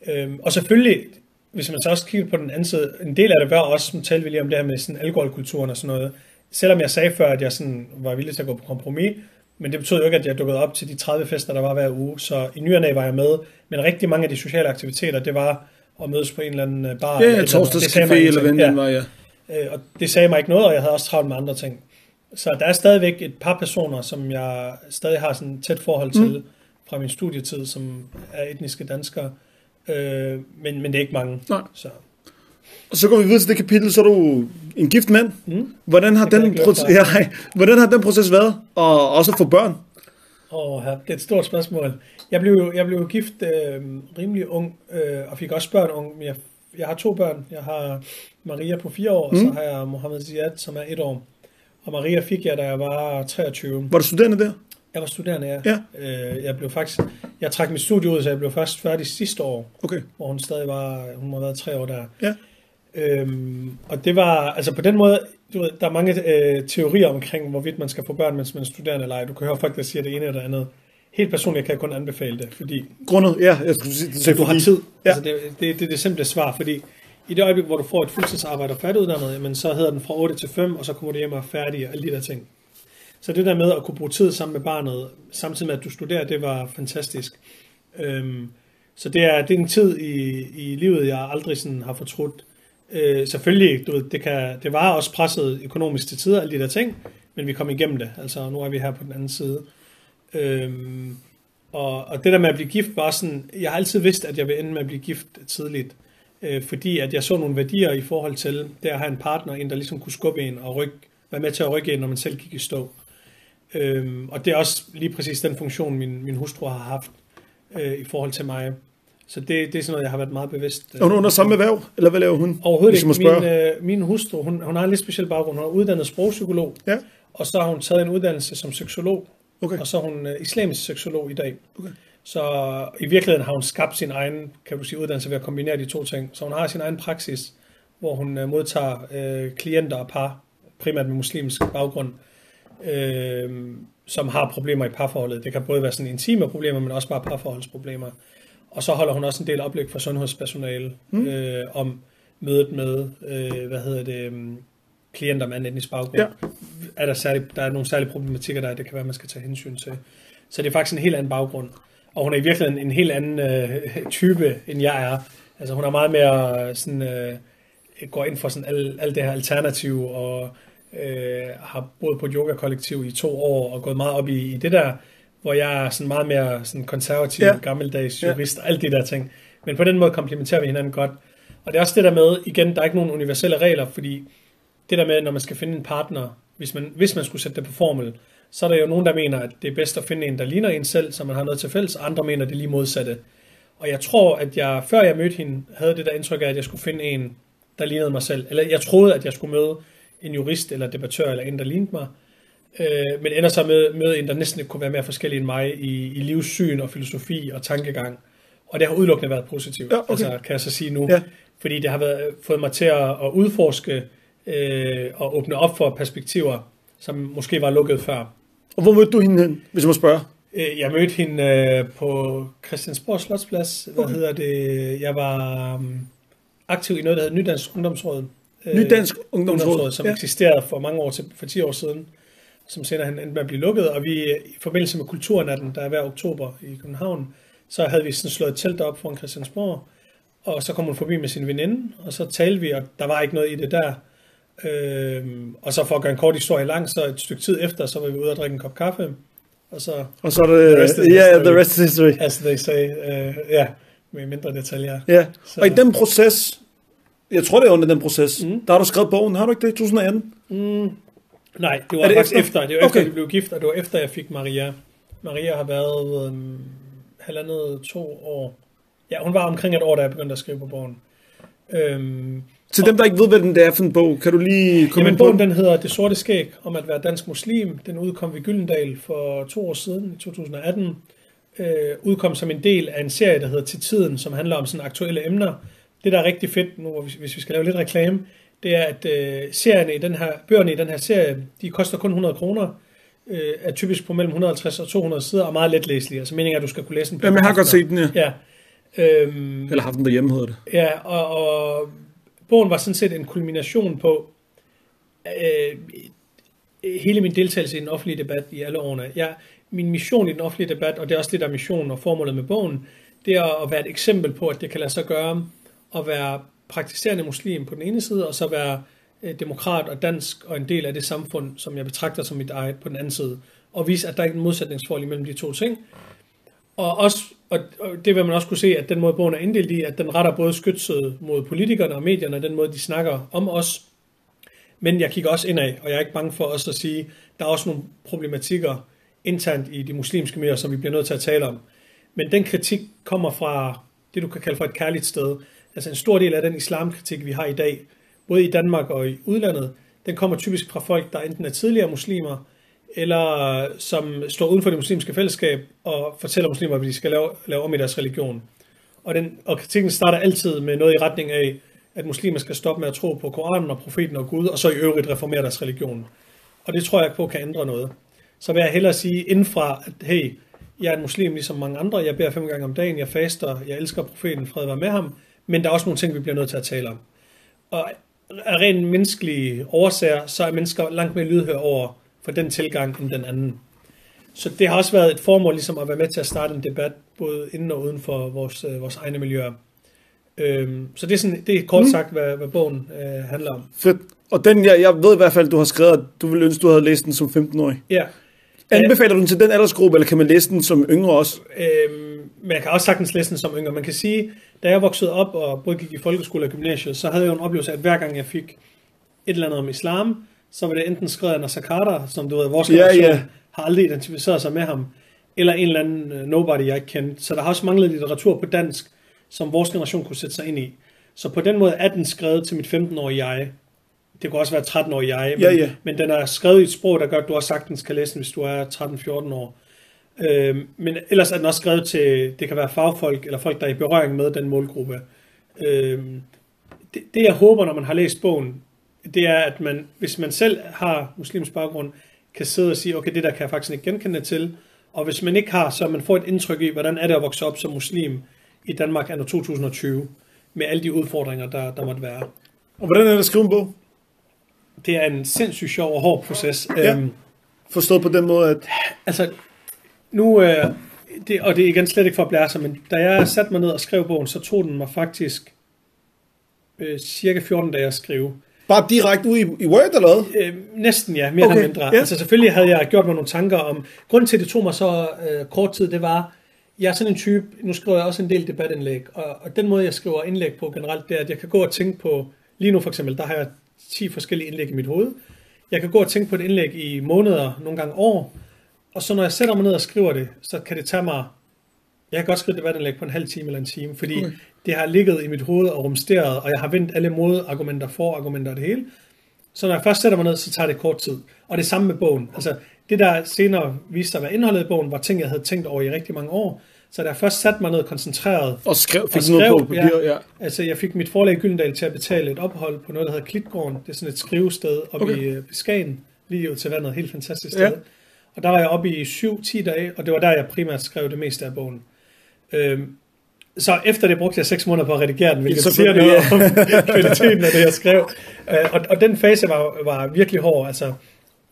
B: Øhm, og selvfølgelig, hvis man så også kigger på den anden side, en del af det var også, nu talte vi lige om det her med sådan alkoholkulturen og sådan noget. Selvom jeg sagde før, at jeg sådan var villig til at gå på kompromis, men det betød jo ikke, at jeg dukkede op til de 30 fester, der var hver uge. Så i ny og næ var jeg med, men rigtig mange af de sociale aktiviteter, det var at mødes på en eller anden øh, bar.
A: Ja,
B: eller
A: ja torsdagscafé, eller hvad den var, ja.
B: Øh, og det sagde mig ikke noget, og jeg havde også travlt med andre ting. Så der er stadigvæk et par personer, som jeg stadig har sådan et tæt forhold til mm. fra min studietid, som er etniske danskere. Øh, men, men det er ikke mange.
A: Nej.
B: Så.
A: Og så går vi videre til det kapitel, så er du en gift mand.
B: Mm.
A: Hvordan har, den proces, ja, hvordan har den proces været? Og også få børn?
B: Åh, det er et stort spørgsmål. Jeg blev, jeg blev gift øh, rimelig ung, øh, og fik også børn ung. Men jeg, jeg har to børn. Jeg har Maria på fire år, mm. og så har jeg Mohammed Ziad, som er et år. Og Maria fik jeg, da jeg var 23.
A: Var du studerende der?
B: Jeg var studerende, ja.
A: Ja.
B: Øh, jeg blev faktisk, jeg trak mit studie ud, så jeg blev først færdig sidste år,
A: Okay.
B: hvor hun stadig var, hun har været tre år der.
A: Ja.
B: Øhm, og det var, altså på den måde, du ved, der er mange øh, teorier omkring, hvorvidt man skal få børn, mens man er studerende eller ej. Du kan høre folk, der siger det ene eller det andet. Helt personligt kan jeg kun anbefale det, fordi
A: Grundet, ja, jeg skulle sige, det
B: du har tid.
A: Ja.
B: Altså det, det, det er det simple svar, fordi i det øjeblik, hvor du får et fuldtidsarbejde og færdiguddannet, jamen, så hedder den fra 8 til 5, og så kommer du hjem og er færdig og alle de der ting. Så det der med at kunne bruge tid sammen med barnet, samtidig med at du studerer, det var fantastisk. Øhm, så det er, det er en tid i, i livet, jeg aldrig sådan har fortrudt. Øh, selvfølgelig, du ved, det, kan, det var også presset økonomisk til tider, alle de der ting, men vi kom igennem det. Altså, nu er vi her på den anden side. Øhm, og, og det der med at blive gift var sådan, jeg har altid vidst, at jeg vil ende med at blive gift tidligt. Øh, fordi at jeg så nogle værdier i forhold til det at have en partner, en der ligesom kunne skubbe en og rykke, være med til at rykke en, når man selv gik i stå. Øhm, og det er også lige præcis den funktion, min, min hustru har haft øh, i forhold til mig. Så det, det er sådan noget, jeg har været meget bevidst. øh,
A: Er hun under samme erhverv, eller hvad laver hun?
B: Overhovedet
A: hvis
B: ikke. Min, øh, min hustru, hun, hun har en lidt speciel baggrund. Hun er uddannet sprogpsykolog,
A: Ja,
B: og så har hun taget en uddannelse som seksolog,
A: okay.
B: og så er hun øh, islamisk seksolog i dag.
A: Okay.
B: Så i virkeligheden har hun skabt sin egen, kan du sige, uddannelse ved at kombinere de to ting. Så hun har sin egen praksis, hvor hun øh, modtager øh, klienter og par, primært med muslimsk baggrund, øh, som har problemer i parforholdet. Det kan både være sådan intime problemer, men også bare parforholdsproblemer. Og så holder hun også en del oplæg for sundhedspersonale mm. øh, om mødet med, øh, hvad hedder det, um, klienter med anden etnisk baggrund.
A: Ja.
B: Er der, særlig, der er nogle særlige problematikker, der det kan være, man skal tage hensyn til. Så det er faktisk en helt anden baggrund. Og hun er i virkeligheden en helt anden øh, [laughs] type, end jeg er. Altså hun er meget mere sådan, øh, går ind for sådan alt, alt det her alternativ, og øh, har boet på et yoga-kollektiv i to år, og gået meget op i, i det der, hvor jeg er sådan meget mere sådan konservativ,
A: Ja.
B: ja. gammeldags
A: Ja.
B: jurist, og alt de der ting. Men på den måde komplementerer vi hinanden godt. Og det er også det der med, igen, der er ikke nogen universelle regler, fordi det der med, når man skal finde en partner, hvis man, hvis man skulle sætte det på formel, så er der jo nogen, der mener, at det er bedst at finde en, der ligner en selv, så man har noget til fælles, og andre mener det lige modsatte. Og jeg tror, at jeg, før jeg mødte hende, havde det der indtryk af, at jeg skulle finde en, der lignede mig selv. Eller jeg troede, at jeg skulle møde en jurist eller debattør, eller en, der lignede mig. Øh, men ender så med møde en, der næsten ikke kunne være mere forskellig end mig i, i livssyn og filosofi og tankegang. Og det har udelukkende været positivt,
A: Ja, okay.
B: altså, kan jeg så sige nu.
A: Ja.
B: Fordi det har været, fået mig til at, at udforske øh, og åbne op for perspektiver, som måske var lukket før.
A: Og hvor mødte du hende hen, hvis jeg må spørge?
B: Øh, Jeg mødte hende øh, på Christiansborg Slotsplads. Hvad
A: Okay.
B: hedder det? Jeg var um, aktiv i noget, der hedder Nydansk Ungdomsråd. Øh,
A: Nydansk Ungdomsråd.
B: som
A: Ja.
B: ja. eksisterede for mange år til, for 10 år siden, som senere hen endte med at blive lukket. Og vi, i forbindelse med Kulturnatten, der er hver oktober i København, så havde vi sådan slået et telt op foran Christiansborg, og så kom hun forbi med sin veninde, og så talte vi, og der var ikke noget i det der. Øhm, og så for at gøre en kort historie lang, så et stykke tid efter, så var vi ude og drikke en kop kaffe, og så
A: Og så er det...
B: The rest is
A: Ja, yeah,
B: history.
A: the rest is history.
B: as they say, øh, ja, med mindre detaljer.
A: Ja,
B: Så-
A: og i den proces, jeg tror det er under den proces,
B: Mm.
A: der har du skrevet bogen, har du ikke det, 2018?
B: Mm, nej, det var
A: det
B: faktisk
A: efter?
B: efter, det var efter,
A: Okay.
B: vi blev gift, og det var efter, jeg fik Maria. Maria har været øhm, halvandet, to år. Ja, hun var omkring et år, da jeg begyndte at skrive på bogen. Øhm,
A: Til dem, der ikke ved, hvad den er for en bog, kan du lige komme
B: Jamen,
A: ind på
B: bogen
A: den?
B: hedder Det Sorte Skæg om at være dansk muslim. Den udkom ved Gyldendal for to år siden, i 2018. Øh, udkom som en del af en serie, der hedder Til Tiden, som handler om sådan aktuelle emner. Det, der er rigtig fedt nu, hvis vi skal lave lidt reklame, det er, at øh, serierne i den her, bøgerne i den her serie, de koster kun 100 kroner, øh, er typisk på mellem 150 og 200 sider, og meget letlæselige. Altså meningen er, at du skal kunne læse den
A: Jamen, jeg har godt set den, ja.
B: Ja. Øhm,
A: Eller haft den derhjemme, hedder det.
B: Ja, og, og bogen var sådan set en kulmination på øh, hele min deltagelse i den offentlige debat i alle årene. Jeg, min mission i den offentlige debat, og det er også det, der er missionen og formålet med bogen, det er at være et eksempel på, at det kan lade sig gøre at være praktiserende muslim på den ene side, og så være øh, demokrat og dansk og en del af det samfund, som jeg betragter som mit eget på den anden side. Og vise, at der ikke er en modsætningsforhold imellem de to ting. Og, også, og og det vil man også kunne se, at den måde bogen er inddelt i, at den retter både skytset mod politikerne og medierne, og den måde, de snakker om os. Men jeg kigger også indad, og jeg er ikke bange for også at sige, der er også nogle problematikker internt i de muslimske miljøer, som vi bliver nødt til at tale om. Men den kritik kommer fra det, du kan kalde for et kærligt sted. Altså en stor del af den islamkritik, vi har i dag, både i Danmark og i udlandet, den kommer typisk fra folk, der enten er tidligere muslimer, eller som står uden for det muslimske fællesskab og fortæller muslimer, at de skal lave, lave om i deres religion. Og, den, og kritikken starter altid med noget i retning af, at muslimer skal stoppe med at tro på Koranen og profeten og Gud, og så i øvrigt reformere deres religion. Og det tror jeg på kan ændre noget. Så vil jeg hellere sige indfra, at hey, jeg er en muslim ligesom mange andre, jeg beder fem gange om dagen, jeg faster, jeg elsker profeten, fred være med ham, men der er også nogle ting, vi bliver nødt til at tale om. Og af rent menneskelige årsager, så er mennesker langt mere lydhør over for den tilgang end den anden. Så det har også været et formål ligesom at være med til at starte en debat, både inden og uden for vores, øh, vores egne miljøer. Øhm, så det er, sådan, det er kort sagt, hvad, hvad bogen øh, handler om.
A: Fedt. Og den, jeg, jeg ved i hvert fald, du har skrevet, at du ville ønske, du havde læst den som 15-årig.
B: Ja,
A: Anbefaler du den til den aldersgruppe, eller kan man læse den som yngre også?
B: Øhm, men jeg kan også sagtens læse den som yngre. Man kan sige, da jeg voksede op og både gik i folkeskole og gymnasiet, så havde jeg en oplevelse af, at hver gang jeg fik et eller andet om islam, så var det enten skrevet af Nasser Carter, som du ved, vores generation
A: ja.
B: har aldrig identificeret sig med ham, eller en eller anden uh, nobody, jeg ikke kendte. Så der har også manglet litteratur på dansk, som vores generation kunne sætte sig ind i. Så på den måde er den skrevet til mit 15-årige jeg. Det kunne også være 13-årige jeg, men,
A: Ja, ja.
B: men den er skrevet i et sprog, der gør, at du også sagtens kan læse den, hvis du er 13-14 år. Øhm, men ellers er den også skrevet til, det kan være fagfolk, eller folk, der er i berøring med den målgruppe. Øhm, det, det jeg håber, når man har læst bogen, det er, at man, hvis man selv har muslims baggrund, kan sidde og sige, okay, det der kan jeg faktisk ikke genkende til. Og hvis man ikke har, så man får et indtryk i, hvordan er det at vokse op som muslim i Danmark anno 2020, med alle de udfordringer, der, der måtte være.
A: Og hvordan er det at skrive en bog?
B: Det er en sindssygt sjov og hård proces.
A: Ja.
B: Øhm,
A: Forstået på den måde, at...
B: Altså, nu, øh, det, og det er igen slet ikke for at blære sig, men da jeg satte mig ned og skrev bogen, så tog den mig faktisk øh, cirka 14 dage at skrive.
A: Bare direkte ud i, i Word eller hvad?
B: Øh, næsten ja, mere
A: Okay,
B: eller mindre.
A: Ja.
B: Altså selvfølgelig havde jeg gjort mig nogle tanker om, grunden til at det tog mig så øh, kort tid, det var, jeg er sådan en type, nu skriver jeg også en del debatindlæg, og, og den måde jeg skriver indlæg på generelt, det er, at jeg kan gå og tænke på, lige nu for eksempel, der har jeg 10 forskellige indlæg i mit hoved. Jeg kan gå og tænke på et indlæg i måneder, nogle gange år, og så når jeg sætter mig ned og skriver det, så kan det tage mig, jeg kan godt skrive et debatindlæg på en halv time eller en time, fordi
A: Okay.
B: okay. det har ligget i mit hoved og rumsteret, og jeg har vendt alle modargumenter, forargumenter og det hele. Så når jeg først sætter mig ned, så tager det kort tid. Og det samme med bogen. Altså, det der senere viste sig at være indholdet i bogen, var ting, jeg havde tænkt over i rigtig mange år. Så da jeg først satte mig ned koncentreret,
A: Og skrev, fik
B: Og
A: sådan noget på
B: skrev,
A: papir, ja.
B: ja. altså jeg fik mit forlag i Gyldendal til at betale et ophold på noget, der hedder Klitgården. Det er sådan et skrivested oppe
A: Okay.
B: i øh, Skagen, lige ud til vandet. Helt fantastisk
A: Ja.
B: Og der var jeg oppe i 7-10 dage, og det var der, jeg primært skrev det meste af bogen. Øhm, så efter det brugte jeg 6 måneder på at redigere den, hvilket
A: Så
B: siger noget om [laughs] kvaliteten af det, jeg skrev. Øh, og, og den fase var, var virkelig hård. Altså,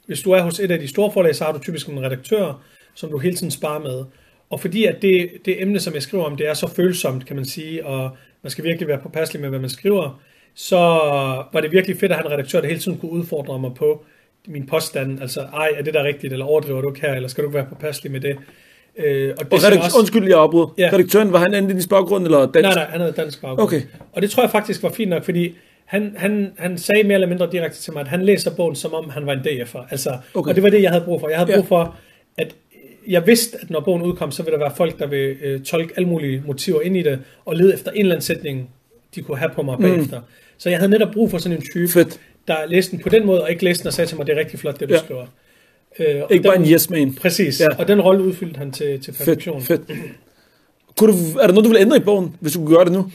B: hvis du er hos et af de store forlag, så har du typisk en redaktør, som du hele tiden sparer med. Og fordi at det, det emne, som jeg skriver om, det er så følsomt, kan man sige, og man skal virkelig være påpasselig med, hvad man skriver, så var det virkelig fedt at have en redaktør, der hele tiden kunne udfordre mig på min påstand. Altså, ej, er det der rigtigt, eller overdriver du ikke her, eller skal du ikke være påpasselig med det? Øh, og det
A: Og
B: jeg
A: redakt- undskyld, jeg afbryder.
B: Ja.
A: Redaktøren, var han anden i baggrund, eller dansk?
B: Nej, nej, han havde dansk baggrund.
A: Okay.
B: Og det tror jeg faktisk var fint nok, fordi han, han, han sagde mere eller mindre direkte til mig, at han læser bogen, som om han var en DF'er. Altså,
A: Okay.
B: Og det var det, jeg havde brug for. Jeg havde brug for, at jeg vidste, at når bogen udkom, så ville der være folk, der vil øh, tolke alle mulige motiver ind i det, og lede efter en eller anden sætning, de kunne have på mig bagefter. Så jeg havde netop brug for sådan en type,
A: Fedt.
B: Der læste den på den måde, og ikke læste den og sagde til mig, det er rigtig flot, det du
A: Ja.
B: skriver. Øh,
A: Ikke bare
B: den-
A: en yes man.
B: Præcis,
A: Ja.
B: og den rolle udfyldte han til, til perfektion.
A: Fedt, fedt. Kunne du, er der noget, du vil ændre i bogen, hvis du kunne gøre det nu?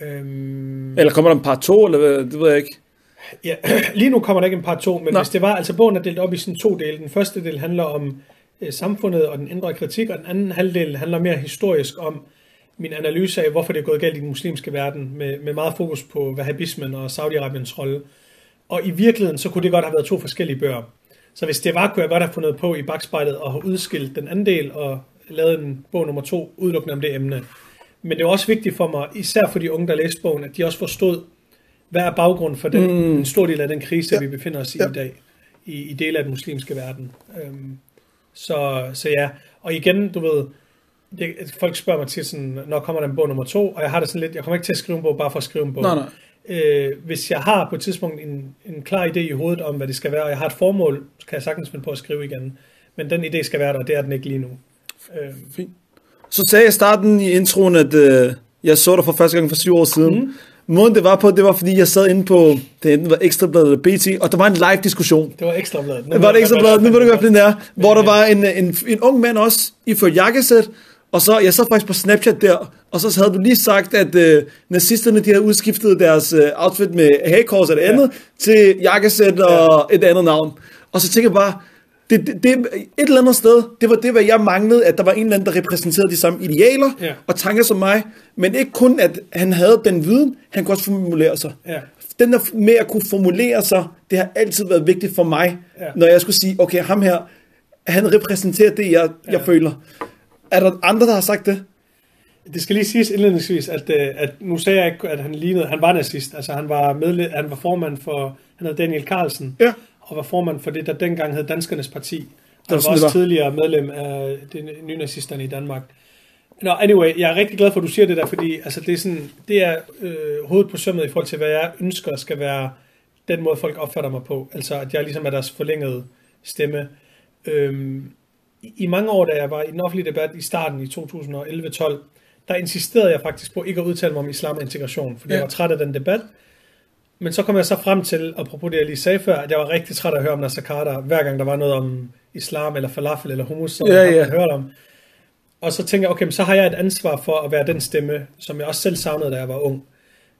B: Øhm,
A: Eller kommer der en part 2, eller hvad? det ved jeg ikke.
B: Ja, [clears throat] lige nu kommer der ikke en part 2, men.
A: Nå.
B: hvis det var, altså bogen er delt op i sådan to dele. Den første del handler om øh, samfundet og den indre kritik, og den anden halvdel handler mere historisk om min analyse af, hvorfor det er gået galt i den muslimske verden, med, med meget fokus på wahhabismen og Saudi-Arabiens rolle. Og i virkeligheden, så kunne det godt have været to forskellige bøger. Så hvis det var, kunne jeg godt have fundet på i bagspejlet og have udskilt den anden del og lavet en bog nummer to udelukkende om det emne. Men det er også vigtigt for mig, især for de unge, der læste bogen, at de også forstod, hvad er baggrunden for den, mm. en stor del af den krise, ja. vi befinder os i
A: Ja.
B: ja. i dag, i, i dele af den muslimske verden. Øhm, så, så ja, og igen, du ved, det, folk spørger mig til sådan, når kommer der en bog nummer to, og jeg har det sådan lidt, jeg kommer ikke til at skrive en bog, bare for at skrive en bog.
A: Nej, nej.
B: Øh, hvis jeg har på et tidspunkt en, en klar idé i hovedet om, hvad det skal være, og jeg har et formål, så kan jeg sagtens finde på at skrive igen. Men den idé skal være der, og det er den ikke lige nu. Øh,
A: Fint. Så sagde jeg i starten i introen, at øh, jeg så dig for første gang for syv år siden. Mm. Måden det var på, det var fordi, jeg sad inde på, det enten var Ekstrabladet eller BT, og der var en live diskussion.
B: det var ekstrabladet. Nu
A: Det var det Ekstrabladet, nu ved du godt, det er. Hvor der var en, en, en ung mand også, i for jakkesæt, og så, jeg sad faktisk på Snapchat der, og så havde du lige sagt, at øh, nazisterne, de havde udskiftet deres øh, outfit med hagekors det andet, til jakkesæt og et andet navn. Og så tænker jeg bare, det, det, det, et eller andet sted, det var det, hvad jeg manglede, at der var en eller anden, der repræsenterede de samme idealer
B: Ja.
A: og tanker som mig, men ikke kun, at han havde den viden, han kunne også formulere sig.
B: Ja.
A: Den der med at kunne formulere sig, det har altid været vigtigt for mig,
B: Ja.
A: når jeg skulle sige, okay, ham her, han repræsenterer det, jeg, jeg
B: Ja.
A: føler. Er der andre, der har sagt det?
B: Det skal lige siges indledningsvis, at, øh, at nu sagde jeg ikke, at han lignede, han var nazist. Altså han var, medlem, han var formand for, han hed Daniel Carlsen,
A: Ja.
B: og var formand for det, der dengang hed Danskernes Parti. Og
A: var
B: han var
A: sådan,
B: også
A: var.
B: tidligere medlem af de nye nazisterne i Danmark. Nå, anyway, jeg er rigtig glad for, at du siger det der, fordi altså, det er, sådan, det er øh, hovedet på sømmet i forhold til, hvad jeg ønsker skal være den måde, folk opfatter mig på. Altså, at jeg ligesom er deres forlængede stemme. Øhm, i, I mange år, da jeg var i den offentlige debat i starten i 2011-12, der insisterede jeg faktisk på ikke at udtale mig om islam og integration, fordi ja. Jeg var træt af den debat. Men så kom jeg så frem til, apropos det jeg lige sagde før, at jeg var rigtig træt af at høre om Nasser Carter, hver gang der var noget om islam, eller falafel, eller hummus, som
A: Ja,
B: jeg
A: ja.
B: havde hørt om. Og så tænker jeg, okay, men så har jeg et ansvar for at være den stemme, som jeg også selv savnede, da jeg var ung.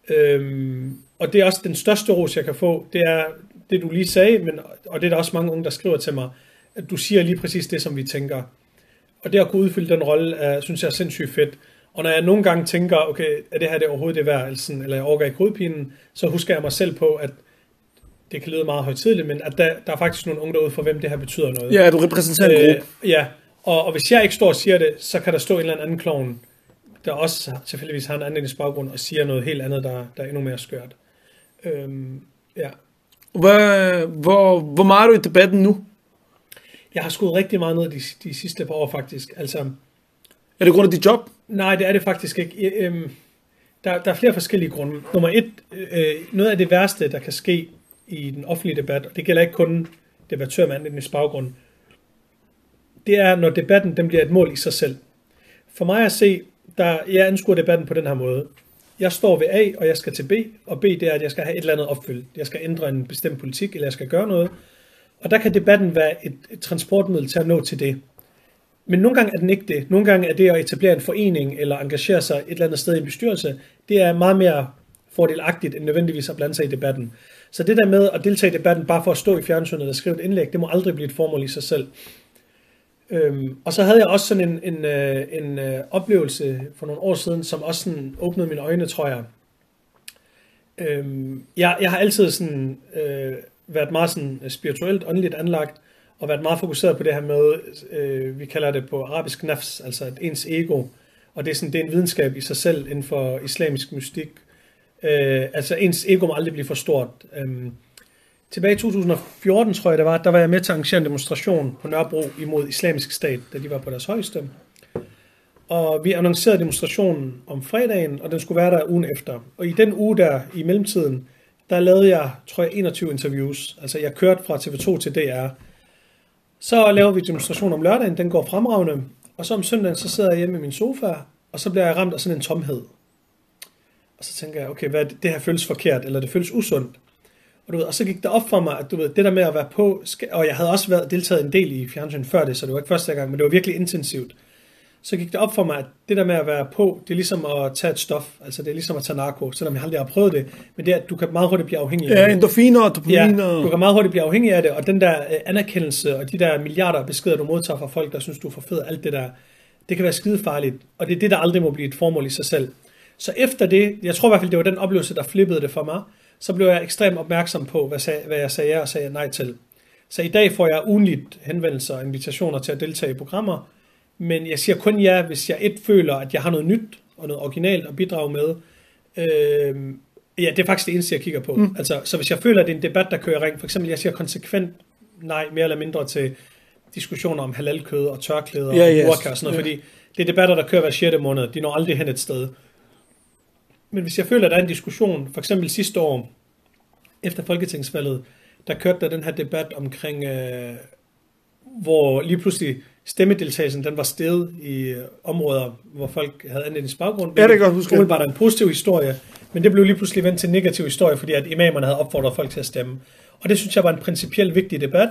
B: Øhm, og det er også den største ros, jeg kan få, det er det, du lige sagde, men, og det er der også mange unge, der skriver til mig, at du siger lige præcis det, som vi tænker. Og det at kunne udfylde den rolle, er, synes jeg er sindssygt fedt. Og når jeg nogle gange tænker, okay, er det her det overhovedet det værd, eller, sådan, eller jeg overgår ikke hovedpinen, så husker jeg mig selv på, at det kan lyde meget højtidligt, men at der, der er faktisk nogle unge derude for, hvem det her betyder noget.
A: Ja, du repræsenterer en gruppe.
B: Øh, ja, og, og hvis jeg ikke står og siger det, så kan der stå en eller anden klovn, der også tilfældigvis har en anden baggrund og siger noget helt andet, der, der er endnu mere skørt. Øhm, ja.
A: Hvad, hvor, hvor meget er du i debatten nu?
B: Jeg har skudt rigtig meget ned de, de sidste par år faktisk. Altså,
A: Er det grund af dit job?
B: nej, det er det faktisk ikke. Øhm, der, der er flere forskellige grunde. Nummer et, øh, noget af det værste, der kan ske i den offentlige debat, og det gælder ikke kun debattører med anden baggrund, det er, når debatten den bliver et mål i sig selv. For mig at se, der, jeg anskuer debatten på den her måde. Jeg står ved A, og jeg skal til B, og B det er, at jeg skal have et eller andet opfyldt. Jeg skal ændre en bestemt politik, eller jeg skal gøre noget. Og der kan debatten være et, et transportmiddel til at nå til det. Men nogle gange er den ikke det. Nogle gange er det at etablere en forening, eller engagere sig et eller andet sted i en bestyrelse, det er meget mere fordelagtigt, end nødvendigvis at blande sig i debatten. Så det der med at deltage i debatten, bare for at stå i fjernsynet og skrive et indlæg, det må aldrig blive et formål i sig selv. Øhm, og så havde jeg også sådan en, en, øh, en øh, oplevelse for nogle år siden, som også sådan åbnede mine øjne, tror jeg. Øhm, jeg, jeg har altid sådan, øh, været meget sådan øh, spirituelt, åndeligt anlagt, og været meget fokuseret på det her med, øh, vi kalder det på arabisk nafs, altså et ens ego. Og det er, sådan, det er en videnskab i sig selv inden for islamisk mystik. Øh, altså ens ego må aldrig blive for stort. Øh, Tilbage i 2014, tror jeg det var, der var jeg med til at arrangere en demonstration på Nørrebro imod islamisk stat, da de var på deres højeste. Og vi annoncerede demonstrationen om fredagen, og den skulle være der ugen efter. Og i den uge der, i mellemtiden, der lavede jeg, tror jeg, 21 interviews. Altså jeg kørte fra TV2 til DR. Så laver vi demonstration om lørdagen, den går fremragende. Og så om søndagen, så sidder jeg hjemme i min sofa, og så bliver jeg ramt af sådan en tomhed. Og så tænker jeg, okay, hvad det, det her føles forkert, eller det føles usundt. Og, du ved, og så gik det op for mig, at du ved, det der med at være på, og jeg havde også været deltaget en del i fjernsyn før det, så det var ikke første gang, men det var virkelig intensivt. Så gik det op for mig, at det der med at være på, det er ligesom at tage et stof, altså det er ligesom at tage narko, selvom jeg aldrig har prøvet det, men det er, at du kan meget hurtigt blive afhængig af
A: Ja,
B: det.
A: endorfiner og dopaminer.
B: Ja, du kan meget hurtigt blive afhængig af det, og den der øh, anerkendelse og de der milliarder af beskeder, du modtager fra folk, der synes, du er for fed, alt det der, det kan være skide farligt, og det er det, der aldrig må blive et formål i sig selv. Så efter det, jeg tror i hvert fald, det var den oplevelse, der flippede det for mig, så blev jeg ekstremt opmærksom på, hvad, sag, hvad jeg sagde ja og sagde nej til. Så i dag får jeg ugenligt henvendelser og invitationer til at deltage i programmer, men jeg siger kun ja, hvis jeg et føler, at jeg har noget nyt og noget originalt at bidrage med. Øh, ja, det er faktisk det eneste, jeg kigger på. Mm. Altså, så hvis jeg føler, at det er en debat, der kører ring, for eksempel, jeg siger konsekvent nej, mere eller mindre til diskussioner om halalkød og tørklæder
A: Ja,
B: og
A: yes.
B: burka og sådan noget,
A: Ja.
B: fordi det er debatter, der kører hver 6. måned. De når aldrig hen et sted. Men hvis jeg føler, at der er en diskussion, for eksempel sidste år, efter folketingsvalget, der kørte der den her debat omkring, øh, hvor lige pludselig stemmedeltagelsen, den var steget i øh, områder, hvor folk havde anden baggrund.
A: Ja, det kan godt huske.
B: Umiddelbart en positiv historie, men det blev lige pludselig vendt til en negativ historie, fordi at imamerne havde opfordret folk til at stemme. Og det synes jeg var en principielt vigtig debat,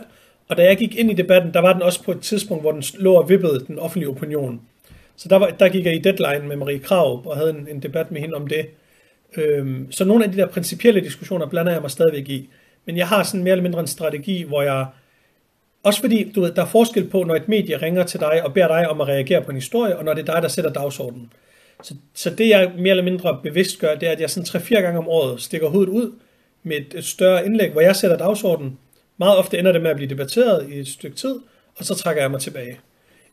B: og da jeg gik ind i debatten, der var den også på et tidspunkt, hvor den lå og vippede den offentlige opinion. Så der, var, der gik jeg i deadline med Marie Krav og havde en, en debat med hende om det. Øhm, så nogle af de der principielle diskussioner blander jeg mig stadigvæk i. Men jeg har sådan mere eller mindre en strategi, hvor jeg... Også fordi, du ved, der er forskel på, når et medie ringer til dig og beder dig om at reagere på en historie, og når det er dig, der sætter dagsordenen. Så, så det jeg mere eller mindre bevidst gør, det er, at jeg sådan 3-4 gange om året stikker hovedet ud med et, et større indlæg, hvor jeg sætter dagsordenen. Meget ofte ender det med at blive debatteret i et stykke tid, og så trækker jeg mig tilbage.